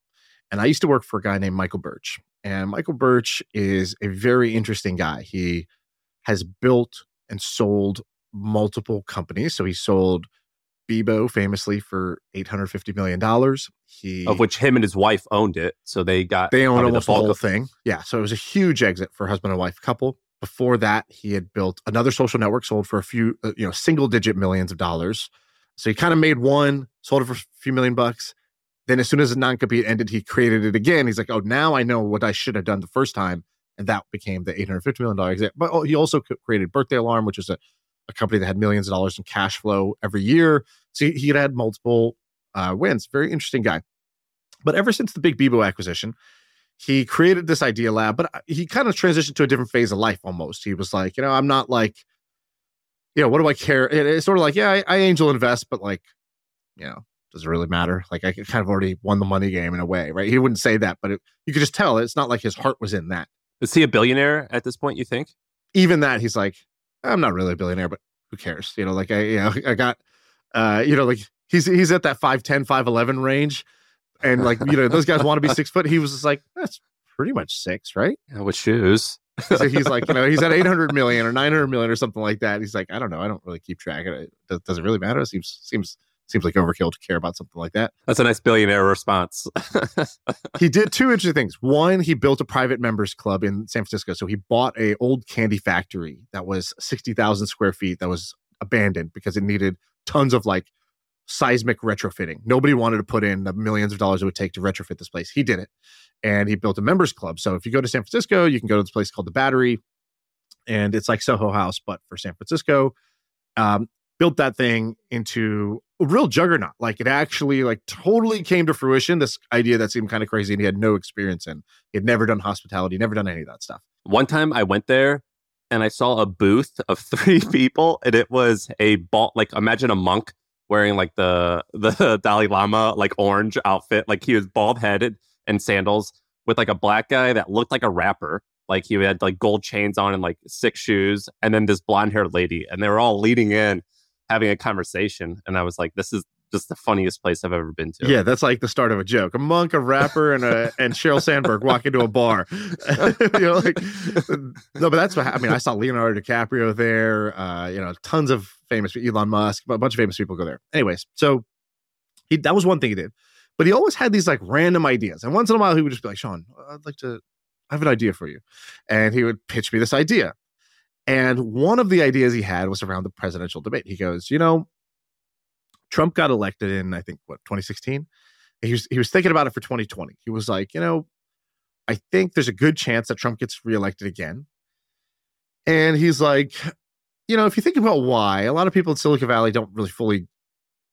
and I used to work for a guy named Michael Birch. And Michael Birch is a very interesting guy. He has built and sold multiple companies. So he sold Bebo famously for eight hundred fifty million dollars. He of which him and his wife owned it, so they got they own almost the, the whole of- thing. Yeah, so it was a huge exit for husband and wife couple. Before that, he had built another social network, sold for a few, uh, you know, single digit millions of dollars. So he kind of made one, sold it for a few million bucks. Then, as soon as the non compete ended, he created it again. He's like, oh, now I know what I should have done the first time. And that became the $850 million. But oh, he also created Birthday Alarm, which is a, a company that had millions of dollars in cash flow every year. So he, he had had multiple uh, wins. Very interesting guy. But ever since the Big Bebo acquisition, he created this idea lab, but uh, he kind of transitioned to a different phase of life almost. He was like, you know, I'm not like, you know, what do I care? it's sort of like, yeah, I, I angel invest, but like, you know, does it really matter? Like, I kind of already won the money game in a way, right? He wouldn't say that, but it, you could just tell it's not like his heart was in that. Is he a billionaire at this point, you think? Even that, he's like, I'm not really a billionaire, but who cares? You know, like I, you know, I got, uh, you know, like he's he's at that 5'10, 5'11 range and like you know those guys want to be six foot. He was just like that's pretty much six, right? Yeah, with shoes. so he's like, you know, he's at 800 million or 900 million or something like that. He's like, I don't know, I don't really keep track of it. Does, does it really matter? It seems seems seems like overkill to care about something like that. That's a nice billionaire response. he did two interesting things. One, he built a private members club in San Francisco. So he bought a old candy factory that was 60,000 square feet that was abandoned because it needed tons of like seismic retrofitting. Nobody wanted to put in the millions of dollars it would take to retrofit this place. He did it. And he built a members club. So if you go to San Francisco, you can go to this place called the Battery. And it's like Soho House, but for San Francisco. Um, built that thing into a real juggernaut. Like it actually like totally came to fruition. This idea that seemed kind of crazy and he had no experience in. He had never done hospitality, never done any of that stuff. One time I went there and I saw a booth of three people and it was a ball like imagine a monk wearing like the the Dalai Lama like orange outfit. Like he was bald headed and sandals with like a black guy that looked like a rapper. Like he had like gold chains on and like six shoes, and then this blonde haired lady, and they were all leading in, having a conversation. And I was like, this is just the funniest place I've ever been to. Yeah, that's like the start of a joke. A monk, a rapper, and a and Sheryl Sandberg walk into a bar. you know, like no, but that's what I mean. I saw Leonardo DiCaprio there. Uh, you know, tons of famous Elon Musk, a bunch of famous people go there. Anyways, so he that was one thing he did, but he always had these like random ideas, and once in a while he would just be like, "Shaan, I'd like to." I have an idea for you. And he would pitch me this idea. And one of the ideas he had was around the presidential debate. He goes, You know, Trump got elected in, I think, what, 2016? He was, he was thinking about it for 2020. He was like, you know, I think there's a good chance that Trump gets reelected again. And he's like, you know, if you think about why, a lot of people in Silicon Valley don't really fully,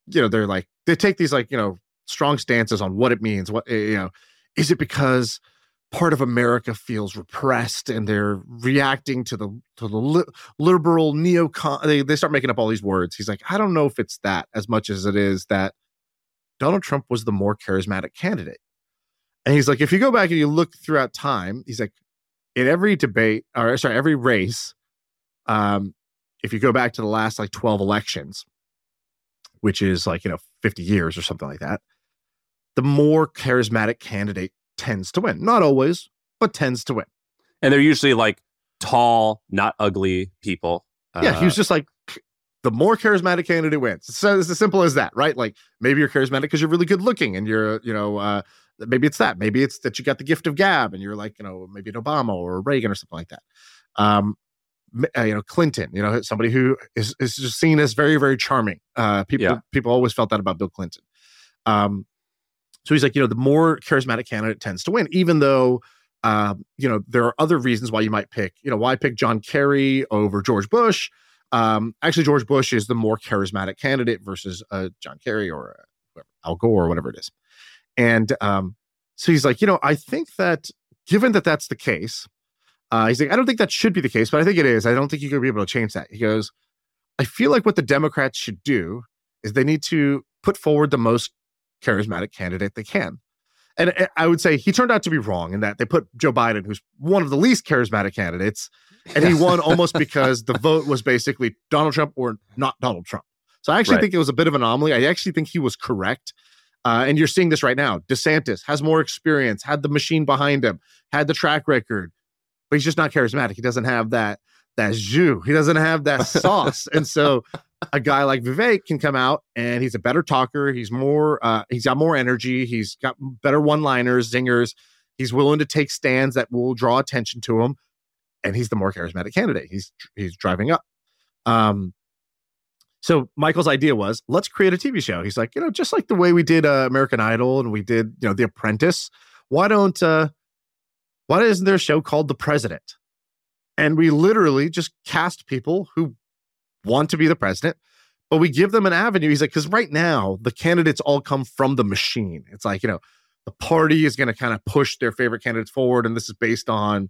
you know, they're like, they take these like, you know, strong stances on what it means. What, eh, you know, is it because part of America feels repressed and they're reacting to the to the li- liberal neocon. They they start making up all these words. He's like, I don't know if it's that as much as it is that Donald Trump was the more charismatic candidate. And he's like, if you go back and you look throughout time, he's like, in every debate or sorry, every race, um, if you go back to the last like 12 elections, which is like, you know, 50 years or something like that, the more charismatic candidate tends to win. Not always, but tends to win. And they're usually like tall, not ugly people. Yeah, uh, he was just like the more charismatic candidate wins. So it's as simple as that, right? Like maybe you're charismatic because you're really good looking and you're, you know, uh, maybe it's that. Maybe it's that you got the gift of gab and you're like, you know, maybe an Obama or Reagan or something like that. Um, uh, you know, Clinton, you know, somebody who is, is just seen as very, very charming. Uh, people, yeah. people always felt that about Bill Clinton. Um, so he's like, you know, the more charismatic candidate tends to win, even though, uh, you know, there are other reasons why you might pick, you know, why pick John Kerry over George Bush? Um, actually, George Bush is the more charismatic candidate versus uh, John Kerry or uh, whoever, Al Gore or whatever it is. And um, so he's like, you know, I think that given that that's the case, uh, he's like, I don't think that should be the case, but I think it is. I don't think you're going to be able to change that. He goes, I feel like what the Democrats should do is they need to put forward the most charismatic candidate they can. And I would say he turned out to be wrong in that they put Joe Biden, who's one of the least charismatic candidates, and he won almost because the vote was basically Donald Trump or not Donald Trump. So I actually Right. think it was a bit of an anomaly. I actually think he was correct. Uh, and you're seeing this right now. DeSantis has more experience, had the machine behind him, had the track record, but he's just not charismatic. He doesn't have that that jus. He doesn't have that sauce. and so a guy like Vivek can come out and he's a better talker. He's more uh, he's got more energy. He's got better one-liners, zingers. He's willing to take stands that will draw attention to him, and he's the more charismatic candidate. He's he's driving up. Um, so Michael's idea was let's create a TV show. He's like, you know, just like the way we did uh, American Idol and we did, you know, The Apprentice. Why don't uh, why isn't there a show called The President? And we literally just cast people who want to be the president, but we give them an avenue. He's like, because right now the candidates all come from the machine. It's like, you know, the party is going to kind of push their favorite candidates forward, and this is based on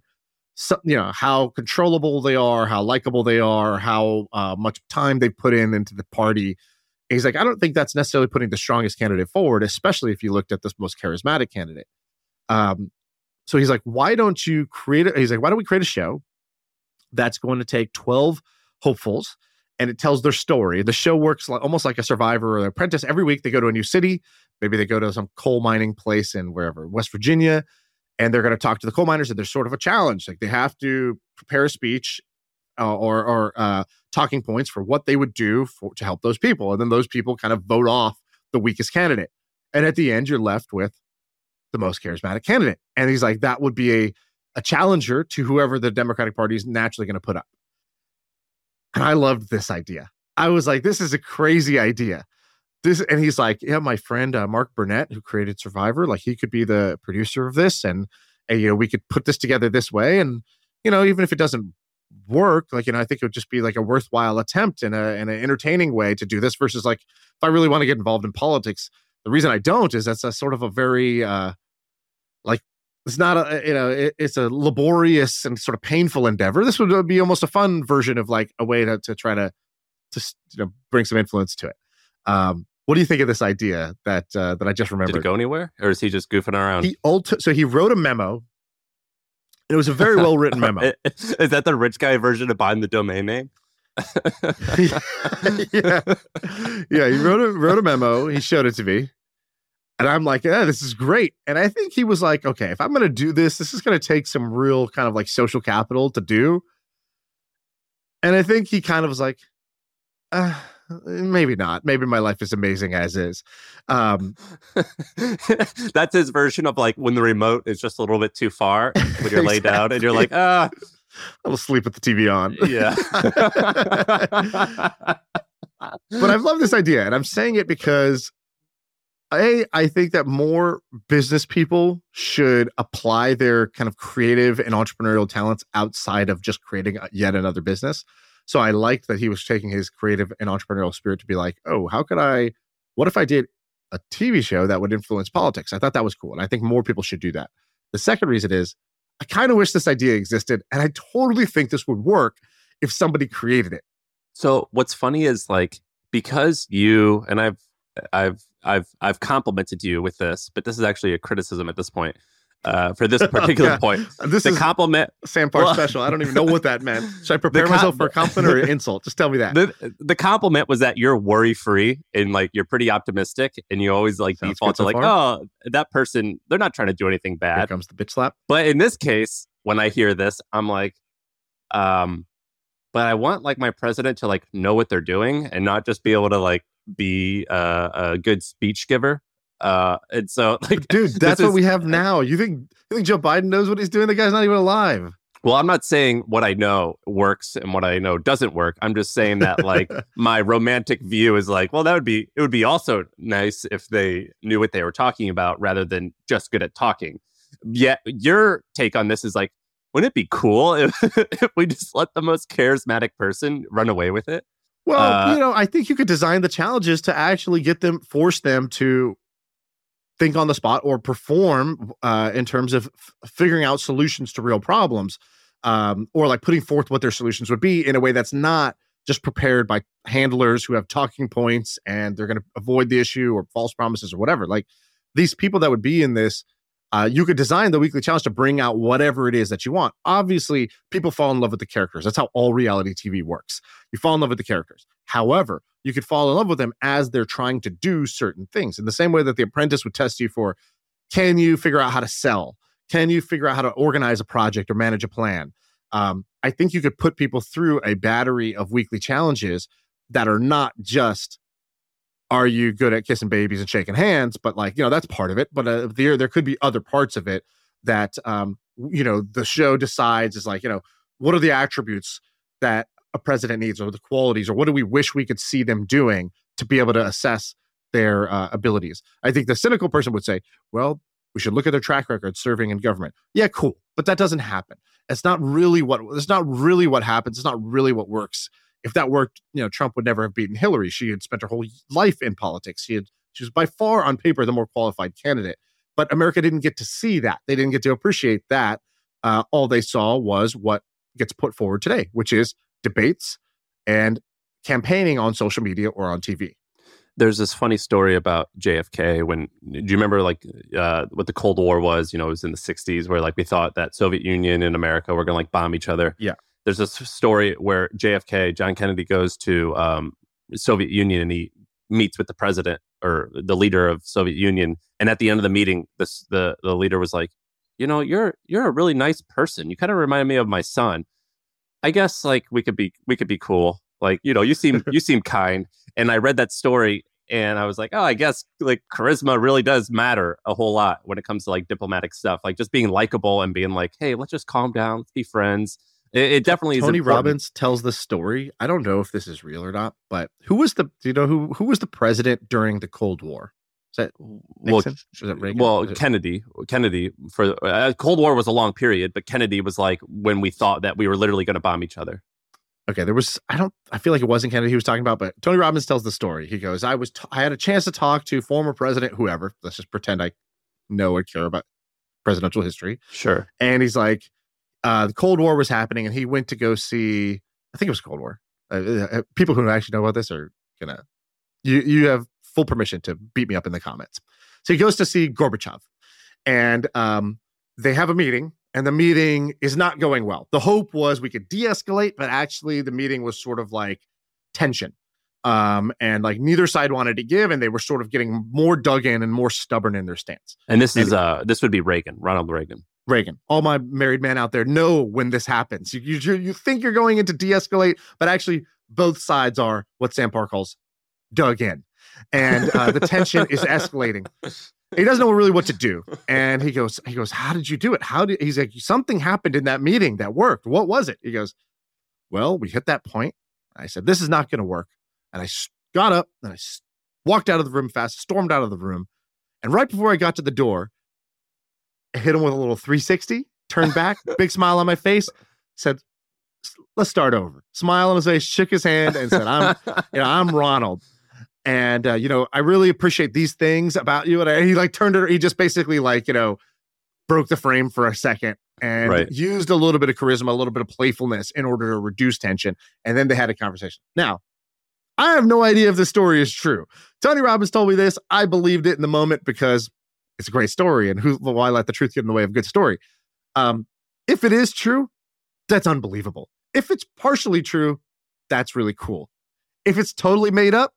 you know, how controllable they are, how likable they are, how uh, much time they put in into the party. And he's like, I don't think that's necessarily putting the strongest candidate forward, especially if you looked at this most charismatic candidate. Um, so he's like, why don't you create it? He's like, why don't we create a show that's going to take 12 hopefuls and it tells their story. The show works like, almost like a survivor or an apprentice. Every week they go to a new city. Maybe they go to some coal mining place in wherever, West Virginia, and they're going to talk to the coal miners. And there's sort of a challenge. Like they have to prepare a speech uh, or, or uh, talking points for what they would do for, to help those people. And then those people kind of vote off the weakest candidate. And at the end, you're left with the most charismatic candidate. And he's like, that would be a, a challenger to whoever the Democratic Party is naturally going to put up. And I loved this idea. I was like, this is a crazy idea. This and he's like, yeah, my friend uh, Mark Burnett, who created Survivor, like he could be the producer of this, and, and you know we could put this together this way, and you know even if it doesn't work, like you know I think it would just be like a worthwhile attempt in a and an entertaining way to do this versus like if I really want to get involved in politics, the reason I don't is that's a sort of a very uh like it's not a you know it, it's a laborious and sort of painful endeavor. This would be almost a fun version of like a way to to try to to you know bring some influence to it. Um, what do you think of this idea that uh, that I just Did remembered? it go anywhere, or is he just goofing around? He so he wrote a memo. And it was a very well written memo. is that the rich guy version of buying the domain name? Yeah, yeah. He wrote a wrote a memo. He showed it to me, and I'm like, "Yeah, this is great." And I think he was like, "Okay, if I'm going to do this, this is going to take some real kind of like social capital to do." And I think he kind of was like, uh, "Maybe not. Maybe my life is amazing as is." Um, That's his version of like when the remote is just a little bit too far when you're laid down and you're like, ah, I'll sleep with the TV on. yeah. but I've loved this idea, and I'm saying it because a I think that more business people should apply their kind of creative and entrepreneurial talents outside of just creating yet another business. So I liked that he was taking his creative and entrepreneurial spirit to be like, oh, how could I? What if I did a TV show that would influence politics? I thought that was cool, and I think more people should do that. The second reason is I kind of wish this idea existed, and I totally think this would work if somebody created it. So what's funny is like because you and I've I've I've I've complimented you with this, but this is actually a criticism at this point. Uh, for this particular point, This the is compliment Sam Parr Well- special. I don't even know what that meant. Should I prepare com- myself for a compliment or an insult? Just tell me that. the the compliment was that you're worry free and like you're pretty optimistic and you always like Sounds default to so like oh that person they're not trying to do anything Here bad comes the bitch slap. but in this case when i hear this i'm like um but i want like my president to like know what they're doing and not just be able to like be uh, a good speech giver uh and so like Dude, that's what is- we have now. You think you think Joe Biden knows what he's doing? The guy's not even alive. Well, I'm not saying what I know works and what I know doesn't work. I'm just saying that like my romantic view is like, well, that would be it would be also nice if they knew what they were talking about rather than just good at talking. Yet your take on this is like, wouldn't it be cool if, if we just let the most charismatic person run away with it? Well, Uh, you know, I think you could design the challenges to actually get them, force them to think on the spot or perform uh, in terms of f- figuring out solutions to real problems, um, or like putting forth what their solutions would be in a way that's not just prepared by handlers who have talking points and they're going to avoid the issue or false promises or whatever. Like these people that would be in this. Uh, you could design the weekly challenge to bring out whatever it is that you want. Obviously, people fall in love with the characters. That's how all reality TV works. You fall in love with the characters. However, you could fall in love with them as they're trying to do certain things. In the same way that the apprentice would test you for can you figure out how to sell? Can you figure out how to organize a project or manage a plan? Um, I think you could put people through a battery of weekly challenges that are not just are you good at kissing babies and shaking hands, but like, you know, that's part of it. But uh, there, there could be other parts of it that, um, you know, the show decides is like, you know, what are the attributes that a president needs or the qualities or what do we wish we could see them doing to be able to assess their uh, abilities? I think the cynical person would say well we should look at their track record serving in government. Yeah cool but that doesn't happen. It's not really what it's not really what happens it's not really what works. If that worked you know trump would never have beaten hillary. She had spent her whole life in politics. She had she was by far on paper the more qualified candidate. But america didn't get to see that. They didn't get to appreciate that uh, all they saw was what gets put forward today which is debates and campaigning on social media or on TV. There's this funny story about JFK when do you remember like uh, what the Cold War was? You know, it was in the 60s where like we thought that Soviet Union and America were going to like bomb each other. Yeah. There's this story where JFK, John Kennedy, goes to um, Soviet Union and he meets with the president or the leader of Soviet Union. And at the end of the meeting, this the the leader was like, you know, you're you're a really nice person. You kind of remind me of my son. I guess like we could be we could be cool. Like, you know, you seem you seem kind. And I read that story and I was like, oh, I guess like charisma really does matter a whole lot when it comes to like diplomatic stuff. Like just being likable and being like, hey, let's just calm down, let's be friends. It, it definitely is Tony. Robbins tells the story. I don't know if this is real or not, but who was the do you know who who was the president during the Cold War? Is that Well, Nixon? was it Reagan? Well, Was it- Kennedy, Kennedy for uh, Cold War was a long period, but Kennedy was like when we thought that we were literally going to bomb each other. okay, there was I don't I feel like it wasn't Kennedy he was talking about, but Tony Robbins tells the story. He goes, I was t- I had a chance to talk to former president whoever. Let's just pretend I know or care about presidential history. Sure. and he's like, uh, the Cold War was happening, and he went to go see. I think it was Cold War. Uh, uh, people who actually know about this are gonna. You you have full permission to beat me up in the comments. So he goes to see Gorbachev, and um, they have a meeting, and the meeting is not going well. The hope was we could de-escalate, but actually the meeting was sort of like tension. Um, and like neither side wanted to give, and they were sort of getting more dug in and more stubborn in their stance. And this is And- uh this would be Reagan, Ronald Reagan. Reagan. All my married men out there know when this happens. You, you, you think you're going into de escalate, but actually, both sides are what Sam Parr calls dug in. And uh, the tension is escalating. He doesn't know really what to do. And he goes, he goes, How did you do it? How did he's like, something happened in that meeting that worked. What was it? He goes, Well, we hit that point. I said, This is not going to work. And I got up and I walked out of the room fast, stormed out of the room. And right before I got to the door, I hit him with a little 360, turned back, big smile on my face, said, let's start over." Smile on his face, shook his hand, and said, "I'm, you know, I'm Ronald." And uh, you know, I really appreciate these things about you. And I, he like turned it. He just basically like you know broke the frame for a second and Right. used a little bit of charisma, a little bit of playfulness in order to reduce tension. And then they had a conversation. Now, I have no idea if this story is true. Tony Robbins told me this. I believed it in the moment because it's a great story. And who why let the truth get in the way of a good story? Um, if it is true, that's unbelievable. If it's partially true, that's really cool. If it's totally made up,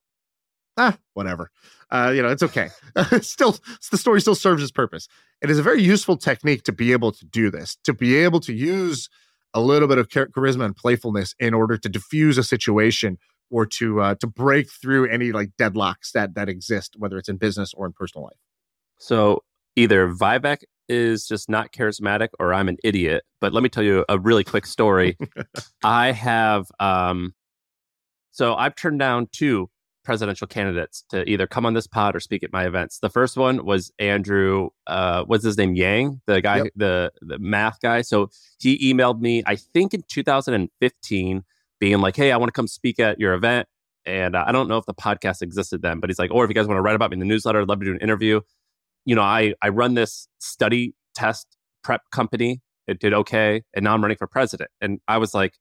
ah, whatever. Uh, you know, it's okay. still, the story still serves its purpose. It is a very useful technique to be able to do this, to be able to use a little bit of char- charisma and playfulness in order to diffuse a situation or to uh, to break through any like deadlocks that that exist, whether it's in business or in personal life. So either Vivek is just not charismatic or I'm an idiot. But let me tell you a really quick story. I have um so I've turned down two presidential candidates to either come on this pod or speak at my events. The first one was Andrew, uh, what's his name? Yang, the guy, yep. the the math guy. So he emailed me, I think in 2015, being like, "Hey, I want to come speak at your event." And uh, I don't know if the podcast existed then, but he's like, "Or if you guys want to write about me in the newsletter, I'd love to do an interview." You know, I I run this study test prep company. It did okay, and now I'm running for president. And I was like,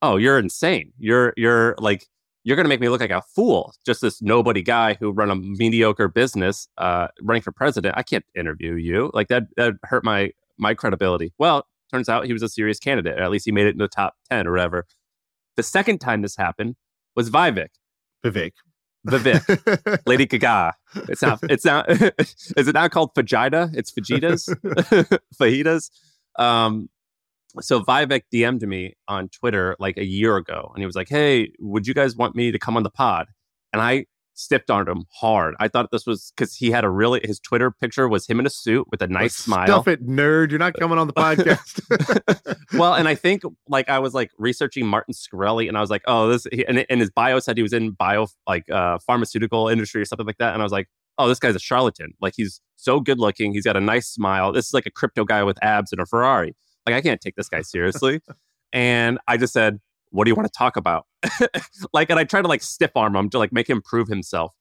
"Oh, you're insane! You're you're like." You're going to make me look like a fool. Just this nobody guy who run a mediocre business, uh, running for president. I can't interview you. Like that, that hurt my my credibility. Well, turns out he was a serious candidate. Or at least he made it in the top ten or whatever. The second time this happened was Vivek. Vivek. Vivek. Lady Gaga. It's not. It's not. is it now called Fajita? It's Fajitas. Fajitas. Um, so Vivek DM'd me on Twitter like a year ago, and he was like, "Hey, would you guys want me to come on the pod?" And I stiffed on him hard. I thought this was because he had a really his Twitter picture was him in a suit with a nice smile. Stuff it, nerd! You're not coming on the podcast. well, and I think like I was like researching Martin Shkreli, and I was like, "Oh, this," and, and his bio said he was in bio like uh, pharmaceutical industry or something like that, and I was like, "Oh, this guy's a charlatan. Like he's so good looking. He's got a nice smile. This is like a crypto guy with abs and a Ferrari." Like, I can't take this guy seriously. and I just said, What do you want to talk about? like, and I tried to like stiff arm him to like make him prove himself.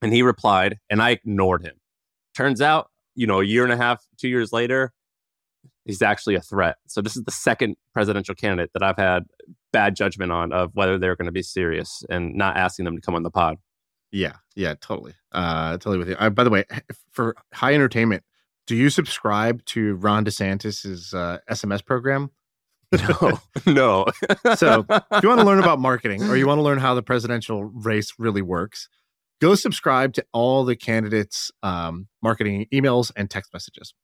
And he replied, and I ignored him. Turns out, you know, a year and a half, two years later, he's actually a threat. So this is the second presidential candidate that I've had bad judgment on of whether they're going to be serious and not asking them to come on the pod. Yeah, yeah, totally, uh, totally with you. Uh, by the way, for high entertainment, do you subscribe to Ron DeSantis's uh, SMS program? No, no. so, if you want to learn about marketing or you want to learn how the presidential race really works, go subscribe to all the candidates' um, marketing emails and text messages.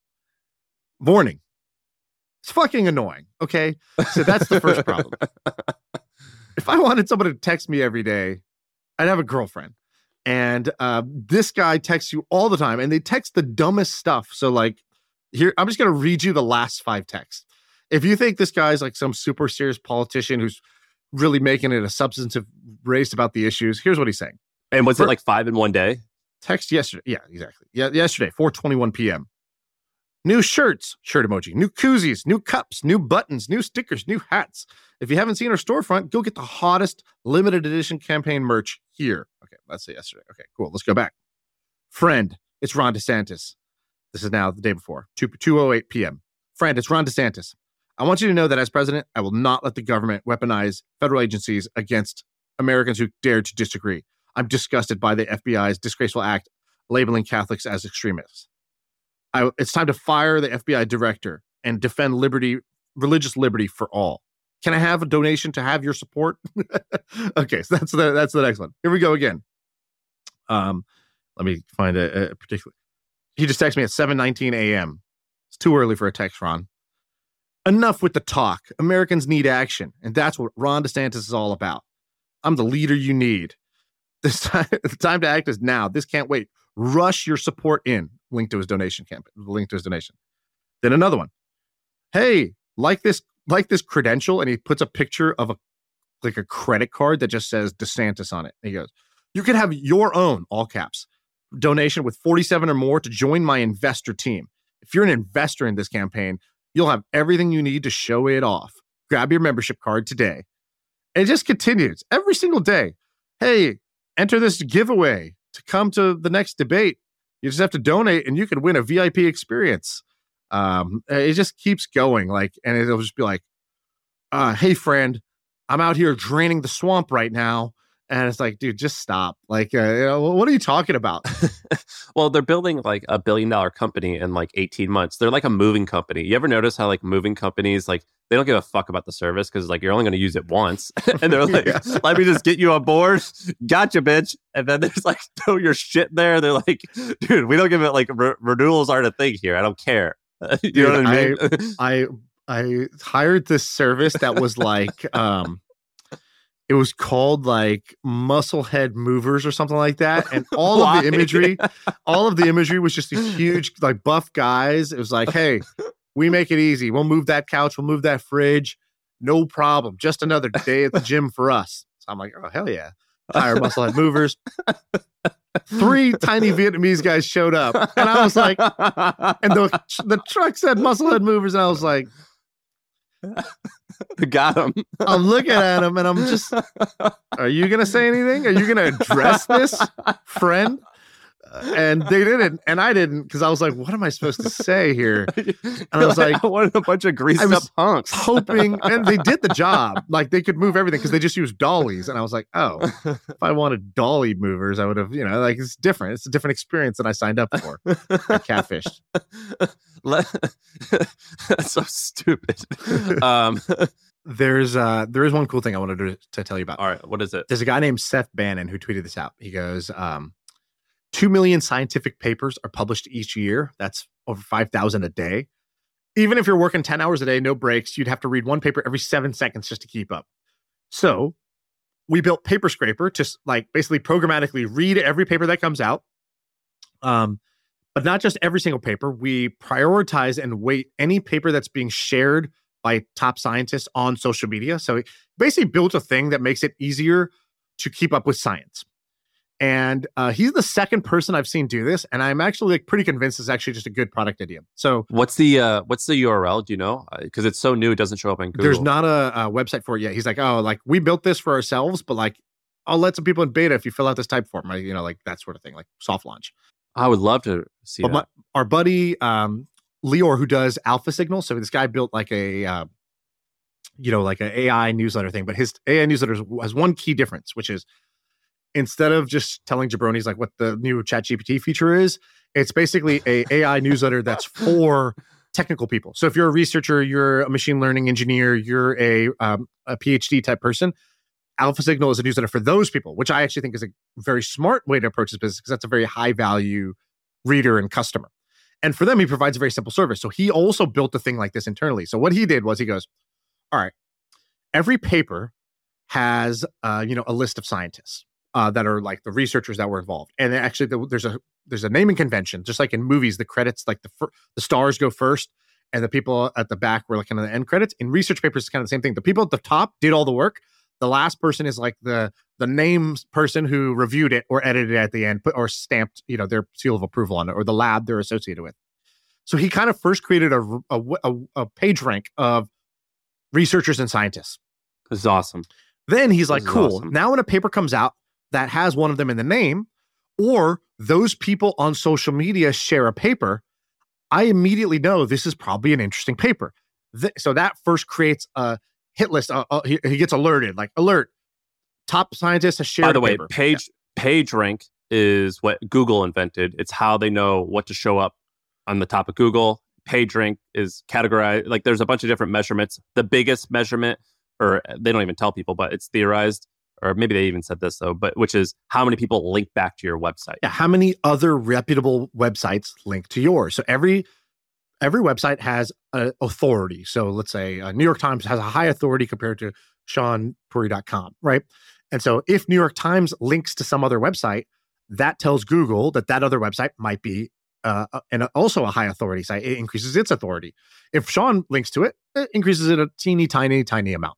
Warning: it's fucking annoying. Okay, so that's the first problem. if I wanted somebody to text me every day, I'd have a girlfriend and uh, this guy texts you all the time and they text the dumbest stuff. So like here i'm just going to read you the last five texts. If you think this guy's like some super serious politician who's really making it a substantive race about the issues here's what he's saying. And was For, it like five in one day? Text yesterday yeah exactly. Yeah yesterday 421 p.m New shirts, shirt emoji, new koozies, new cups, new buttons, new stickers, new hats. If you haven't seen our storefront, go get the hottest limited edition campaign merch here. Okay, let's say yesterday. Okay, cool. Let's go back. Friend, it's Ron DeSantis. This is now the day before, 2 208 p.m. Friend, it's Ron DeSantis. I want you to know that as president, I will not let the government weaponize federal agencies against Americans who dare to disagree. I'm disgusted by the FBI's disgraceful act labeling Catholics as extremists. I, it's time to fire the FBI director and defend liberty, religious liberty for all. Can I have a donation to have your support? okay, so that's the that's the next one. Here we go again. Um, let me find a, a particular. He just texted me at 7:19 a.m. It's too early for a text, Ron. Enough with the talk. Americans need action, and that's what Ron DeSantis is all about. I'm the leader you need. This time, the time to act is now. This can't wait. Rush your support in link to his donation campaign, link to his donation. Then another one. Hey, like this, like this credential, and he puts a picture of a like a credit card that just says DeSantis on it. And he goes, You can have your own, all caps, donation with 47 or more to join my investor team. If you're an investor in this campaign, you'll have everything you need to show it off. Grab your membership card today. And it just continues every single day. Hey, enter this giveaway to come to the next debate. You just have to donate and you can win a VIP experience. Um, it just keeps going. Like, and it'll just be like, uh, hey, friend, I'm out here draining the swamp right now. And it's like, dude, just stop. Like, uh, you know, what are you talking about? well, they're building like a billion dollar company in like 18 months. They're like a moving company. You ever notice how like moving companies, like they don't give a fuck about the service because like you're only going to use it once, and they're like, yeah. "Let me just get you on board, gotcha, bitch." And then there's like throw your shit there. They're like, "Dude, we don't give it like re- renewals aren't a thing here. I don't care." you Dude, know what I mean? I, I I hired this service that was like um it was called like musclehead movers or something like that and all of the imagery all of the imagery was just these huge like buff guys it was like hey we make it easy. We'll move that couch. We'll move that fridge. No problem. Just another day at the gym for us. So I'm like, oh, hell yeah. hire musclehead movers. Three tiny Vietnamese guys showed up, and I was like, and the the truck said musclehead movers, and I was like, got him. I'm looking at him, and I'm just, are you gonna say anything? Are you gonna address this, friend? And they didn't, and I didn't because I was like, "What am I supposed to say here?" And I was like, "I wanted a bunch of greased up punks." hoping, and they did the job. Like they could move everything because they just used dollies, and I was like, "Oh, if I wanted dolly movers, I would have, you know, like it's different. It's a different experience than I signed up for." I catfished. That's so stupid. Um, There's uh, there is one cool thing I wanted to, to tell you about. all right, what is it? There's a guy named Seth Bannon who tweeted this out. He goes, um, two million scientific papers are published each year. That's over 5,000 a day. Even if you're working 10 hours a day, no breaks, you'd have to read one paper every seven seconds just to keep up. So we built Paperscraper to like basically programmatically read every paper that comes out. Um, but not just every single paper. We prioritize and weight any paper that's being shared by top scientists on social media. So basically built a thing that makes it easier to keep up with science. And uh, he's the second person I've seen do this, and I'm actually like pretty convinced it's actually just a good product idea. So What's the uh, what's the URL? Do you know? Because it's so new, it doesn't show up in Google. there's not a, a website for it yet. He's like, oh, like we built this for ourselves, but like I'll let some people in beta if you fill out this Typeform, like, you know, like that sort of thing, like soft launch. I would love to see But that. my, our buddy um, Lior, who does Alpha Signal, so this guy built like a, uh, you know, like an AI newsletter thing. But his AI newsletter has one key difference, which is instead of just telling jabronis like what the new Chat GPT feature is, it's basically a AI newsletter that's for technical people. So if you're a researcher, you're a machine learning engineer, you're a um, a PhD type person. Alpha Signal is a newsletter for those people, which I actually think is a very smart way to approach this business because that's a very high value reader and customer. And for them, he provides a very simple service. So he also built a thing like this internally. So what he did was he goes, all right, every paper has uh, you know a list of scientists uh, that are like the researchers that were involved, and actually the, there's a there's a naming convention, just like in movies, the credits like the fir- the stars go first, and the people at the back were like kind of the end credits. In research papers, it's kind of the same thing. The people at the top did all the work. The last person is like the the names person who reviewed it or edited it at the end, put or stamped you know their seal of approval on it, or the lab they're associated with. So he kind of first created a a, a, a page rank of researchers and scientists. This is awesome. Then he's like, cool. awesome. Now, when a paper comes out that has one of them in the name, or those people on social media share a paper, I immediately know this is probably an interesting paper. Th- so that first creates a hit list. Uh, uh, he, he gets alerted, like alert. Top scientist has shared. By the way, paper. page page rank is what Google invented. It's how they know what to show up on the top of Google. Page rank is categorized like there's a bunch of different measurements. The biggest measurement, or they don't even tell people, but it's theorized, or maybe they even said this though, but which is how many people link back to your website. Yeah, how many other reputable websites link to yours? So every every website has an authority. So let's say uh, New York Times has a high authority compared to ShaanPuri.com, right? And so if New York Times links to some other website, that tells Google that that other website might be uh, and also a high authority site. It increases its authority. If Shaan links to it, it increases it a teeny tiny tiny amount.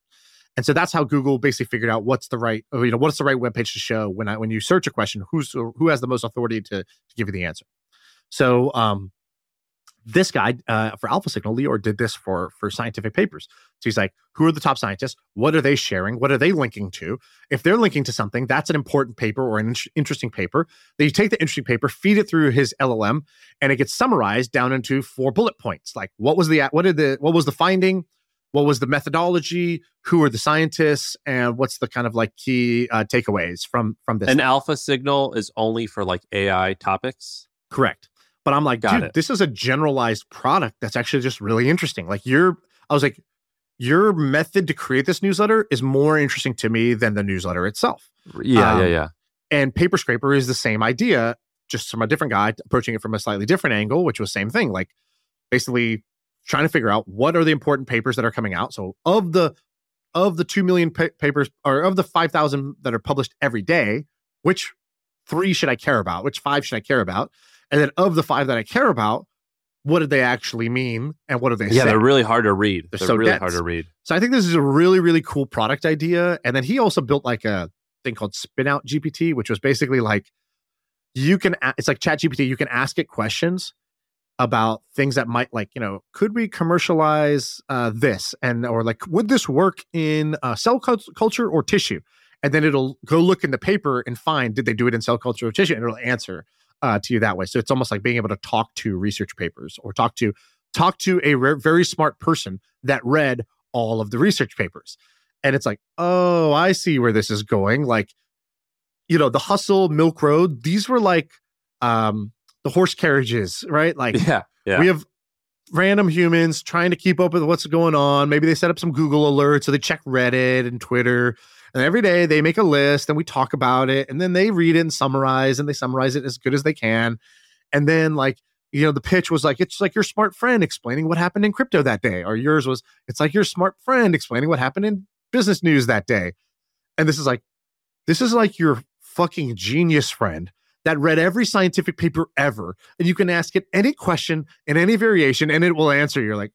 And so that's how Google basically figured out what's the right, you know, what's the right web page to show when I when you search a question, who's who has the most authority to, to give you the answer. So um, this guy uh, for Alpha Signal, Lior did this for for scientific papers. So he's like, who are the top scientists? What are they sharing? What are they linking to? If they're linking to something, that's an important paper or an in- interesting paper. Then you take the interesting paper, feed it through his LLM, and it gets summarized down into four bullet points. Like what was the what did the what was the finding? What was the methodology? Who are the scientists? And what's the kind of like key uh, takeaways from from this? An alpha signal is only for like AI topics. Correct. But I'm like, Got dude, it. this is a generalized product that's actually just really interesting. Like your, I was like, your method to create this newsletter is more interesting to me than the newsletter itself. Yeah, Um, yeah, yeah. And Paperscraper is the same idea, just from a different guy approaching it from a slightly different angle, which was same thing. Like basically trying to figure out what are the important papers that are coming out. So of the of the two million pa- papers or of the five thousand that are published every day, which three should I care about? Which five should I care about? And then of the five that I care about, what did they actually mean and what do they Yeah, say? they're really hard to read. They're They're, so really dense. hard to read. So I think this is a really, really cool product idea. And then he also built like a thing called Spinout GPT, which was basically like you can it's like chat gpt you can ask it questions about things that might like you know could we commercialize uh, this? And or like would this work in uh, cell culture or tissue? And then it'll go look in the paper and find did they do it in cell culture or tissue? And it'll answer uh, to you that way. So it's almost like being able to talk to research papers or talk to talk to a re- very smart person that read all of the research papers. And it's like oh i see where this is going. Like you know, the hustle, Milk Road, these were like um the horse carriages, right? Like yeah, yeah. we have random humans trying to keep up with what's going on. Maybe they set up some Google alerts, so they check Reddit and Twitter. And every day they make a list and we talk about it. And then they read it and summarize and they summarize it as good as they can. And then like, you know, the pitch was like, it's like your smart friend explaining what happened in crypto that day. Or yours was, it's like your smart friend explaining what happened in business news that day. And this is like, this is like your fucking genius friend that read every scientific paper ever, and you can ask it any question in any variation, and it will answer. You're like,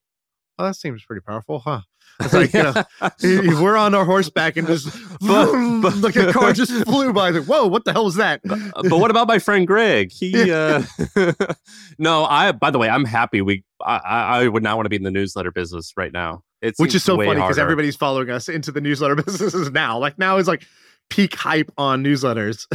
oh, that seems pretty powerful, huh? It's like, you know, we're on our horseback and just but, but, like a car just flew by. Like, whoa, what the hell was that? But, what about my friend Greg? He, uh, no, I, by the way, I'm happy. We, I, I would not want to be in the newsletter business right now. It's which is so funny because everybody's following us into the newsletter businesses now. Like now it's like peak hype on newsletters.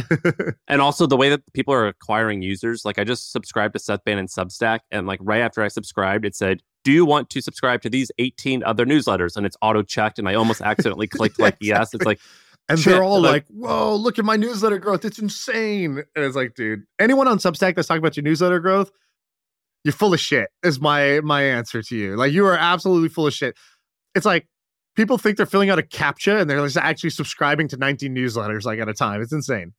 and also the way that people are acquiring users. Like I just subscribed to Seth Bannon Substack, and like right after I subscribed, it said, "Do you want to subscribe to these 18 other newsletters?" And it's auto checked, and I almost accidentally clicked like yes. It's like. And they're all like, "Whoa, look at my newsletter growth! It's insane!" And it's like, dude, anyone on Substack that's talking about your newsletter growth, you're full of shit. Is my my answer to you? Like, you are absolutely full of shit. It's like people think they're filling out a captcha and they're just actually subscribing to 19 newsletters like at a time. It's insane.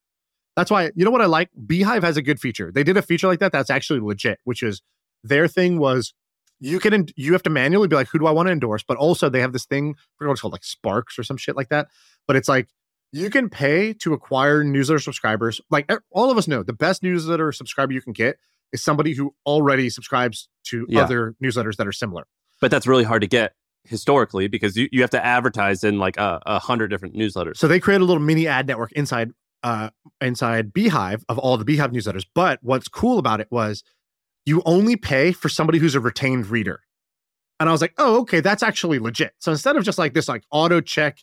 That's why you know what I like. beehiiv has a good feature. They did a feature like that that's actually legit, which is their thing was you can you have to manually be like, who do I want to endorse? But also they have this thing, I forget what it's called, like Sparks or some shit like that. But it's like you can pay to acquire newsletter subscribers. Like all of us know, the best newsletter subscriber you can get is somebody who already subscribes to yeah. other newsletters that are similar. But that's really hard to get historically because you, you have to advertise in like a, a hundred different newsletters. So they create a little mini ad network inside uh inside beehiiv of all the beehiiv newsletters. But what's cool about it was you only pay for somebody who's a retained reader. And I was like, oh, okay, that's actually legit. So instead of just like this like auto check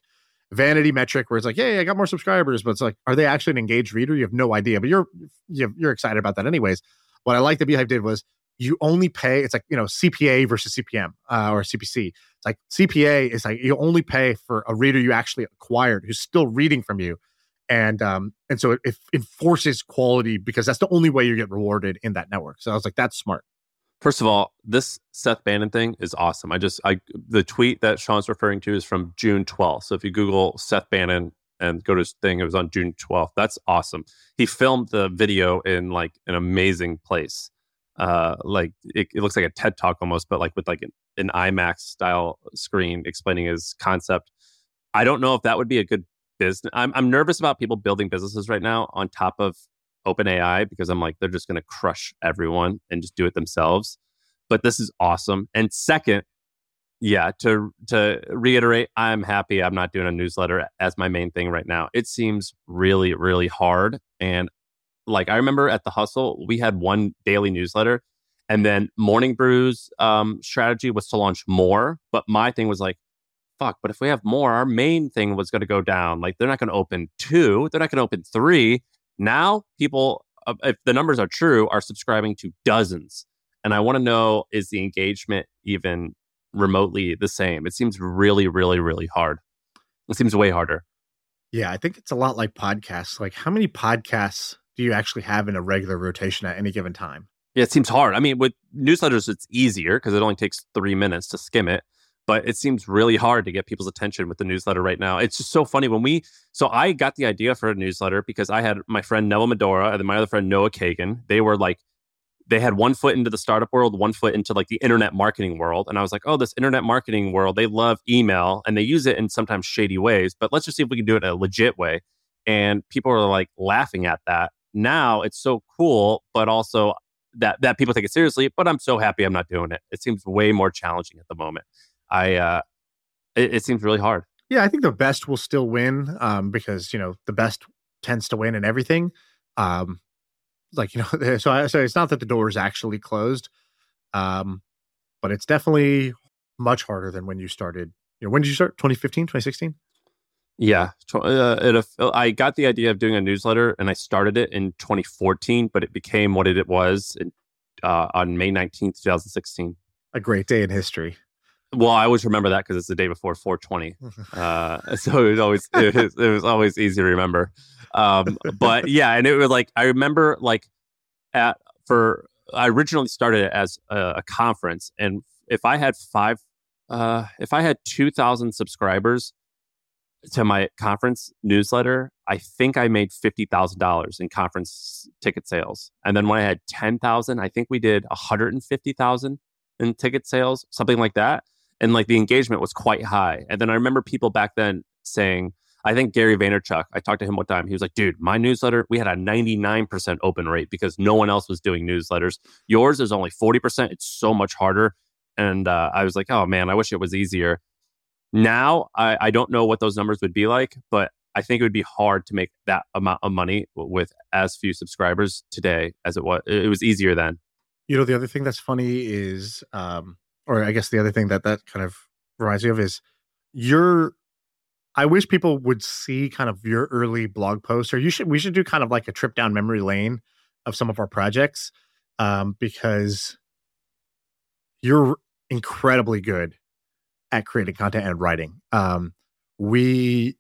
vanity metric where it's like, hey, I got more subscribers, but it's like, are they actually an engaged reader? You have no idea, but you're you're excited about that anyways. What I like that beehiiv did was you only pay it's like you know cpa versus cpm uh, or cpc it's like cpa is like you only pay for a reader you actually acquired who's still reading from you and um and so it, it enforces quality because that's the only way you get rewarded in that network so i was like that's smart First of all, this Seth Bannon thing is awesome. I just I the tweet that Shaan's referring to is from June 12th. So if you Google Seth Bannon and go to his thing, it was on June 12th. That's awesome. He filmed the video in like an amazing place uh, like it, it, looks like a TED talk almost, but like with like an, an IMAX style screen explaining his concept. I don't know if that would be a good business. I'm, I'm nervous about people building businesses right now on top of OpenAI because I'm like, they're just going to crush everyone and just do it themselves. But this is awesome. And second, yeah, to to reiterate, I'm happy I'm not doing a newsletter as my main thing right now. It seems really, really hard. And like I remember at the hustle, we had one daily newsletter and then morning brews um, strategy was to launch more. But my thing was like, fuck, but if we have more, our main thing was going to go down. Like they're not going to open two, they're not going to open three. Now people, uh, if the numbers are true, are subscribing to dozens. And I want to know is the engagement even remotely the same? It seems really, really, really hard. It seems way harder. Yeah, I think it's a lot like podcasts. Like, how many podcasts do you actually have in a regular rotation at any given time? Yeah, it seems hard. I mean, with newsletters, it's easier because it only takes three minutes to skim it. But it seems really hard to get people's attention with the newsletter right now. It's just so funny when we. So I got the idea for a newsletter because I had my friend Neville Medhora and then my other friend Noah Kagan. They were like, they had one foot into the startup world, one foot into like the internet marketing world. And I was like, oh, this internet marketing world, they love email and they use it in sometimes shady ways. But let's just see if we can do it in a legit way. And people are like laughing at that now it's so cool, but also that that people take it seriously. But I'm so happy I'm not doing it. It seems way more challenging at the moment. I uh, it, it seems really hard. Yeah, I think the best will still win um, because you know the best tends to win in everything. Um, like you know, so I, so it's not that the door is actually closed, um, but it's definitely much harder than when you started. You know, when did you start? 2015, 2016? Yeah, uh, it, uh, I got the idea of doing a newsletter, and I started it in 2014, but it became what it was in, uh, on May 19th, 2016. A great day in history. Well, I always remember that because it's the day before 420, uh, so it was always it was, it was always easy to remember. Um, but yeah, and it was like I remember like at for I originally started it as a, a conference, and if I had five, uh, if I had 2,000 subscribers to my conference newsletter, I think I made fifty thousand dollars in conference ticket sales. And then when I had ten thousand, I think we did one hundred and fifty thousand in ticket sales, something like that. And like the engagement was quite high. And then I remember people back then saying, I think Gary Vaynerchuk, I talked to him one time. He was like, dude, my newsletter, we had a 99% open rate because no one else was doing newsletters. Yours is only 40%. It's so much harder. And uh, I was like, oh man, I wish it was easier. Now, I, I don't know what those numbers would be like, but I think it would be hard to make that amount of money with as few subscribers today as it was. It was easier then. You know, the other thing that's funny is, um, or I guess the other thing that that kind of reminds me of is your. I wish people would see kind of your early blog posts, or you should. We should do kind of like a trip down memory lane of some of our projects, um, because you're incredibly good at creating content and writing. Um, we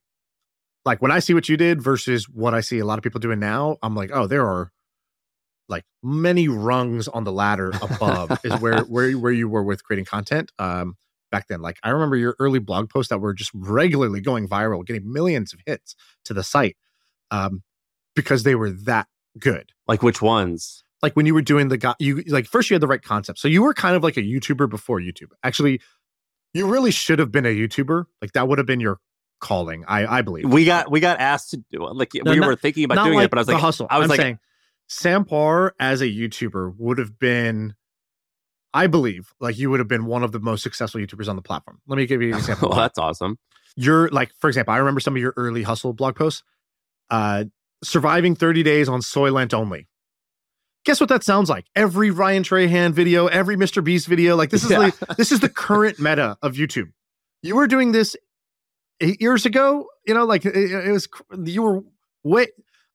like when I see what you did versus what I see a lot of people doing now, I'm like, oh, there are like many rungs on the ladder above is where where where you were with creating content um back then. Like I remember your early blog posts that were just regularly going viral, getting millions of hits to the site. Um because they were that good. Like which ones? Like when you were doing the guy you like first you had the right concept. So you were kind of like a YouTuber before YouTube. Actually, you really should have been a YouTuber. Like that would have been your calling. I I believe we got we got asked to do it. like no, we not, were thinking about doing like it, but I was like hustle. I was I'm like saying Sam Parr as a YouTuber would have been. I believe like you would have been one of the most successful YouTubers on the platform. Let me give you an example. well, that's awesome. You're like, for example, I remember some of your early hustle blog posts. Uh, surviving 30 days on Soylent only. Guess what that sounds like? Every Ryan Trahan video, every Mr. Beast video. Like this is yeah. like this is the current meta of YouTube. You were doing this eight years ago. You know, like it, it was you were way.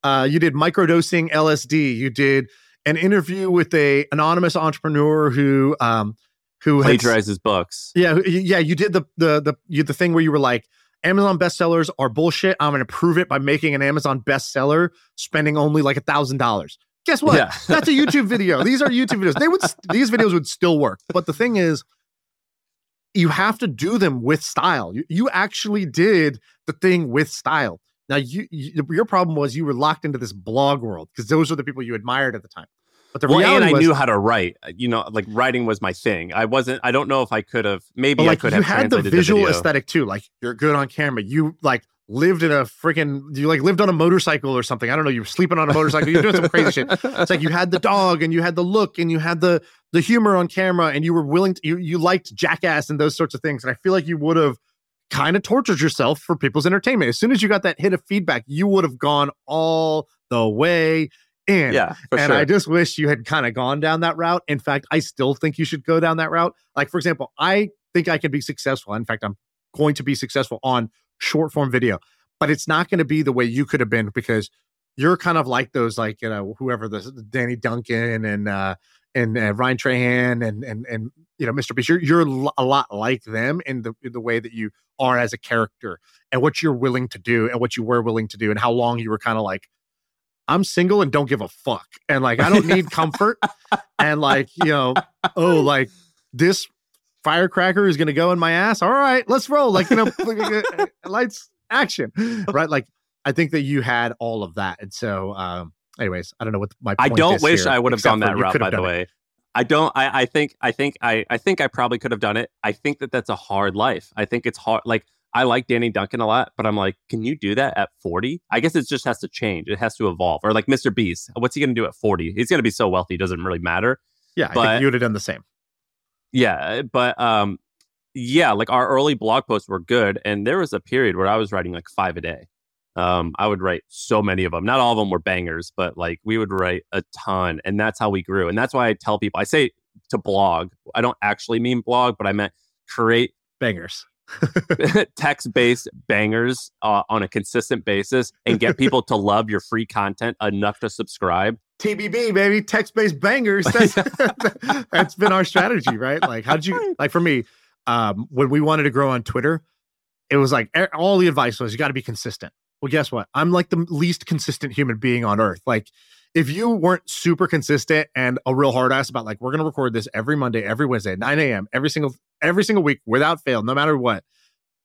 Uh, you did microdosing LSD. You did an interview with a anonymous entrepreneur who um who plagiarizes books. Yeah, yeah. You did the the the you, the thing where you were like, Amazon bestsellers are bullshit. I'm going to prove it by making an Amazon bestseller, spending only like a thousand dollars. Guess what? Yeah. That's a YouTube video. These are YouTube videos. They would these videos would still work. But the thing is, you have to do them with style. You, you actually did the thing with style. Now, you, you your problem was you were locked into this blog world because those were the people you admired at the time. But the well, reality and I was, knew how to write. Uh, you know, like writing was my thing. I wasn't. I don't know if I could have. Maybe like I could you have. had the visual the aesthetic too. Like you're good on camera. You like lived in a freaking you like lived on a motorcycle or something. I don't know. You were sleeping on a motorcycle. You're doing some crazy shit. It's like you had the dog and you had the look and you had the the humor on camera and you were willing to you you liked jackass and those sorts of things. And I feel like you would have kind of tortured yourself for people's entertainment. As soon as you got that hit of feedback, you would have gone all the way in. Yeah. and sure. I just wish you had kind of gone down that route. In fact, I still think you should go down that route. Like, for example, I think I can be successful. In fact, I'm going to be successful on short form video but it's not going to be the way you could have been because you're kind of like those like you know whoever the Danny Duncan and uh and uh, Ryan Trahan and and and you know Mr. Beast you're you're a lot like them in the in the way that you are as a character and what you're willing to do and what you were willing to do and how long you were kind of like I'm single and don't give a fuck and like I don't need comfort and like you know oh like this firecracker is going to go in my ass all right let's roll like you know lights action, right? Like I think that you had all of that, and so, um, anyways, I don't know what my. I don't wish here, I would have gone that route. By the way, it. I don't. I, I think. I think. I. I think I probably could have done it. I think that that's a hard life. I think it's hard. Like I like Danny Duncan a lot, but I'm like, can you do that at 40? I guess it just has to change. It has to evolve. Or like Mr. Beast, what's he going to do at 40? He's going to be so wealthy, it doesn't really matter. Yeah, but, you would have done the same. Yeah, but um, yeah, like our early blog posts were good, and there was a period where I was writing like five a day. Um, I would write so many of them. Not all of them were bangers, but like we would write a ton, and that's how we grew. And that's why I tell people, I say to blog. I don't actually mean blog, but I meant create Bangers. text based bangers uh, on a consistent basis and get people to love your free content enough to subscribe. TBB, baby, text based bangers. That's, that's been our strategy, right? Like, how did you, like, for me, um, when we wanted to grow on Twitter, it was like all the advice was you got to be consistent. Well, guess what? I'm like the least consistent human being on earth. Like, if you weren't super consistent and a real hard ass about like we're gonna record this every Monday, every Wednesday, 9 a.m. every single every single week without fail, no matter what,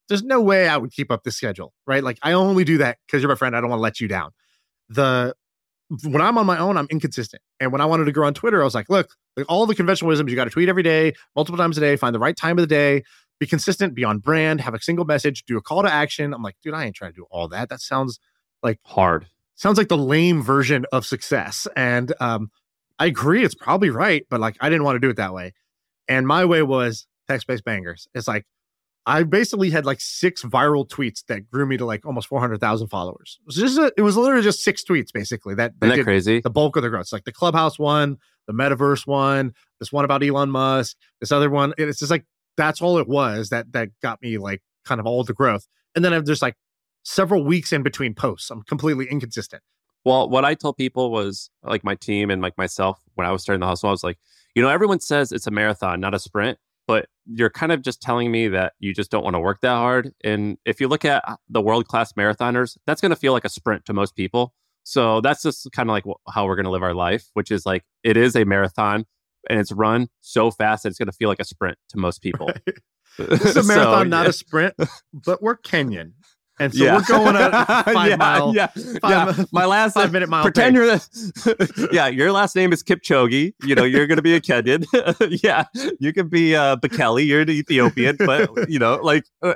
there's no way I would keep up the schedule, right? Like I only do that because you're my friend. I don't want to let you down. The when I'm on my own, I'm inconsistent. And when I wanted to grow on Twitter, I was like, look, like all the conventional wisdoms, you got to tweet every day, multiple times a day, find the right time of the day, be consistent, be on brand, have a single message, do a call to action. I'm like, dude, I ain't trying to do all that. That sounds like Hard. sounds like the lame version of success. And um, I agree, it's probably right, but like I didn't want to do it that way. And my way was text based bangers. It's like I basically had like six viral tweets that grew me to like almost 400,000 followers. It was just, a, it was literally just six tweets basically that, that Isn't that crazy? the bulk of the growth. It's like the clubhouse one, the metaverse one, this one about Elon Musk, this other one. It's just like that's all it was that that got me like kind of all the growth. And then I've just like several weeks in between posts. I'm completely inconsistent. Well, what I told people was like my team and like myself when I was starting the hustle, I was like, you know, everyone says it's a marathon, not a sprint, but you're kind of just telling me that you just don't want to work that hard. And if you look at uh, the world class marathoners, that's going to feel like a sprint to most people. So that's just kind of like how we're going to live our life, which is like it is a marathon and it's run so fast that it's going to feel like a sprint to most people. This is a So, marathon, not yeah. a sprint, but we're Kenyan. And so we're going at five yeah, mile, yeah, five- yeah. My last five minute mile. pretend you're the yeah your last name is kipchoge. You know you're gonna be a kenyan. Yeah you could be uh bekele you're an ethiopian but you know like uh,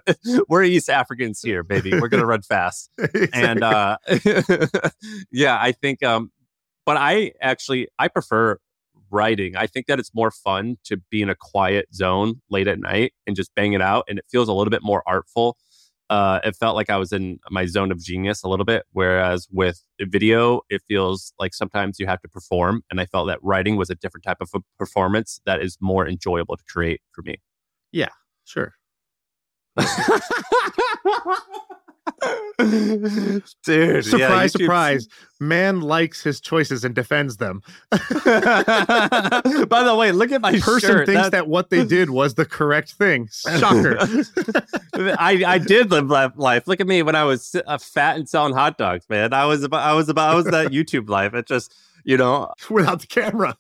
we're east africans here baby. We're gonna run fast. And uh yeah i think um but i actually i prefer writing i think that it's more fun to be in a quiet zone late at night and just bang it out and it feels a little bit more artful uh, it felt like I was in my zone of genius a little bit. Whereas with video, it feels like sometimes you have to perform. And I felt that writing was a different type of performance that is more enjoyable to create for me. Yeah, sure. Dude, Surprise, surprise. Man likes his choices and defends them. By the way, look at my Person shirt. thinks That- that what they did was the correct thing. Shocker. I I did live life, life. Look at me when I was uh, fat and selling hot dogs, man. I was about I was about I was that YouTube life. It just you know Without the camera.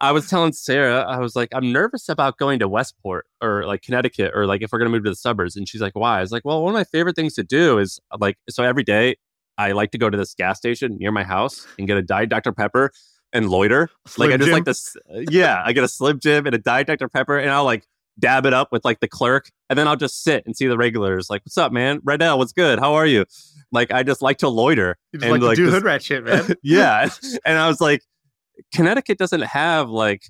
I was telling Sarah, I was like, I'm nervous about going to Westport or like Connecticut or like if we're gonna move to the suburbs. And she's like, Why? I was like, Well, one of my favorite things to do is like so every day I like to go to this gas station near my house and get a Diet Dr. Pepper and loiter. like I just Jim. like this uh, yeah, I get a Slim Jim and a Diet Dr. Pepper and I'll like dab it up with like the clerk and then I'll just sit and see the regulars like, What's up, man? Redell, what's good? How are you? Like I just like to loiter. And, like like, do this- hood rat shit, man. yeah. And I was like, Connecticut doesn't have like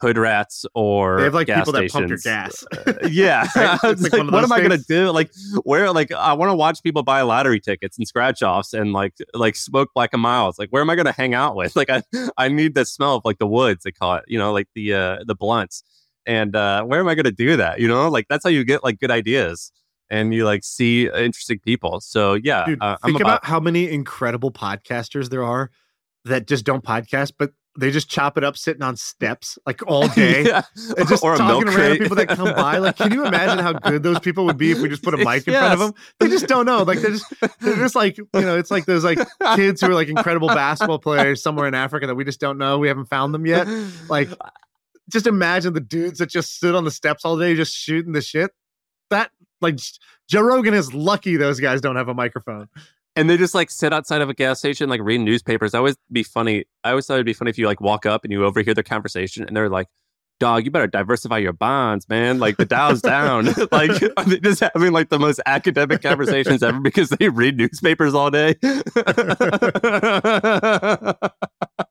hood rats or They have like gas people that pump your stations. gas. yeah. Right? It's like like, what am I gonna do? Like where like I want to watch people buy lottery tickets and scratch offs and like like smoke Black and Milds. Like where am I gonna hang out with? Like I I need the smell of like the woods, they call it, you know, like the uh the blunts. And uh where am I gonna do that? You know, like that's how you get like good ideas and you like see interesting people. So yeah, Dude, uh, think about about how many incredible podcasters there are that just don't podcast, but they just chop it up sitting on steps like all day. yeah. And just or a talking milk to random people that come by. Like, can you imagine how good those people would be if we just put a mic in front of them? They just don't know. Like, they're just, they're just like, you know, it's like those like kids who are like incredible basketball players somewhere in Africa that we just don't know. We haven't found them yet. Like, just imagine the dudes that just stood on the steps all day, just shooting the shit. That, like, Joe Rogan is lucky those guys don't have a microphone. And they just like sit outside of a gas station, like reading newspapers. I always be funny. I always thought it'd be funny if you like walk up and you overhear their conversation, and they're like, "Dog, you better diversify your bonds, man. Like the Dow's down." like are they just having like the most academic conversations ever because they read newspapers all day.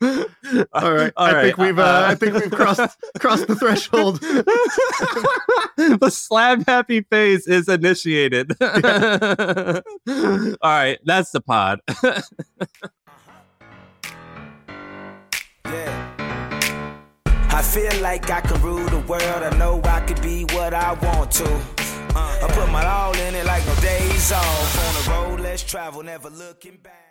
All right. All I right, think we've uh, uh, I think we've crossed crossed the threshold. the slab happy phase is initiated. All right, that's the pod. Yeah. I feel like I can rule the world. I know I could be what I want to. Uh, I put my all in it like no days off. On the road, let's travel, never looking back.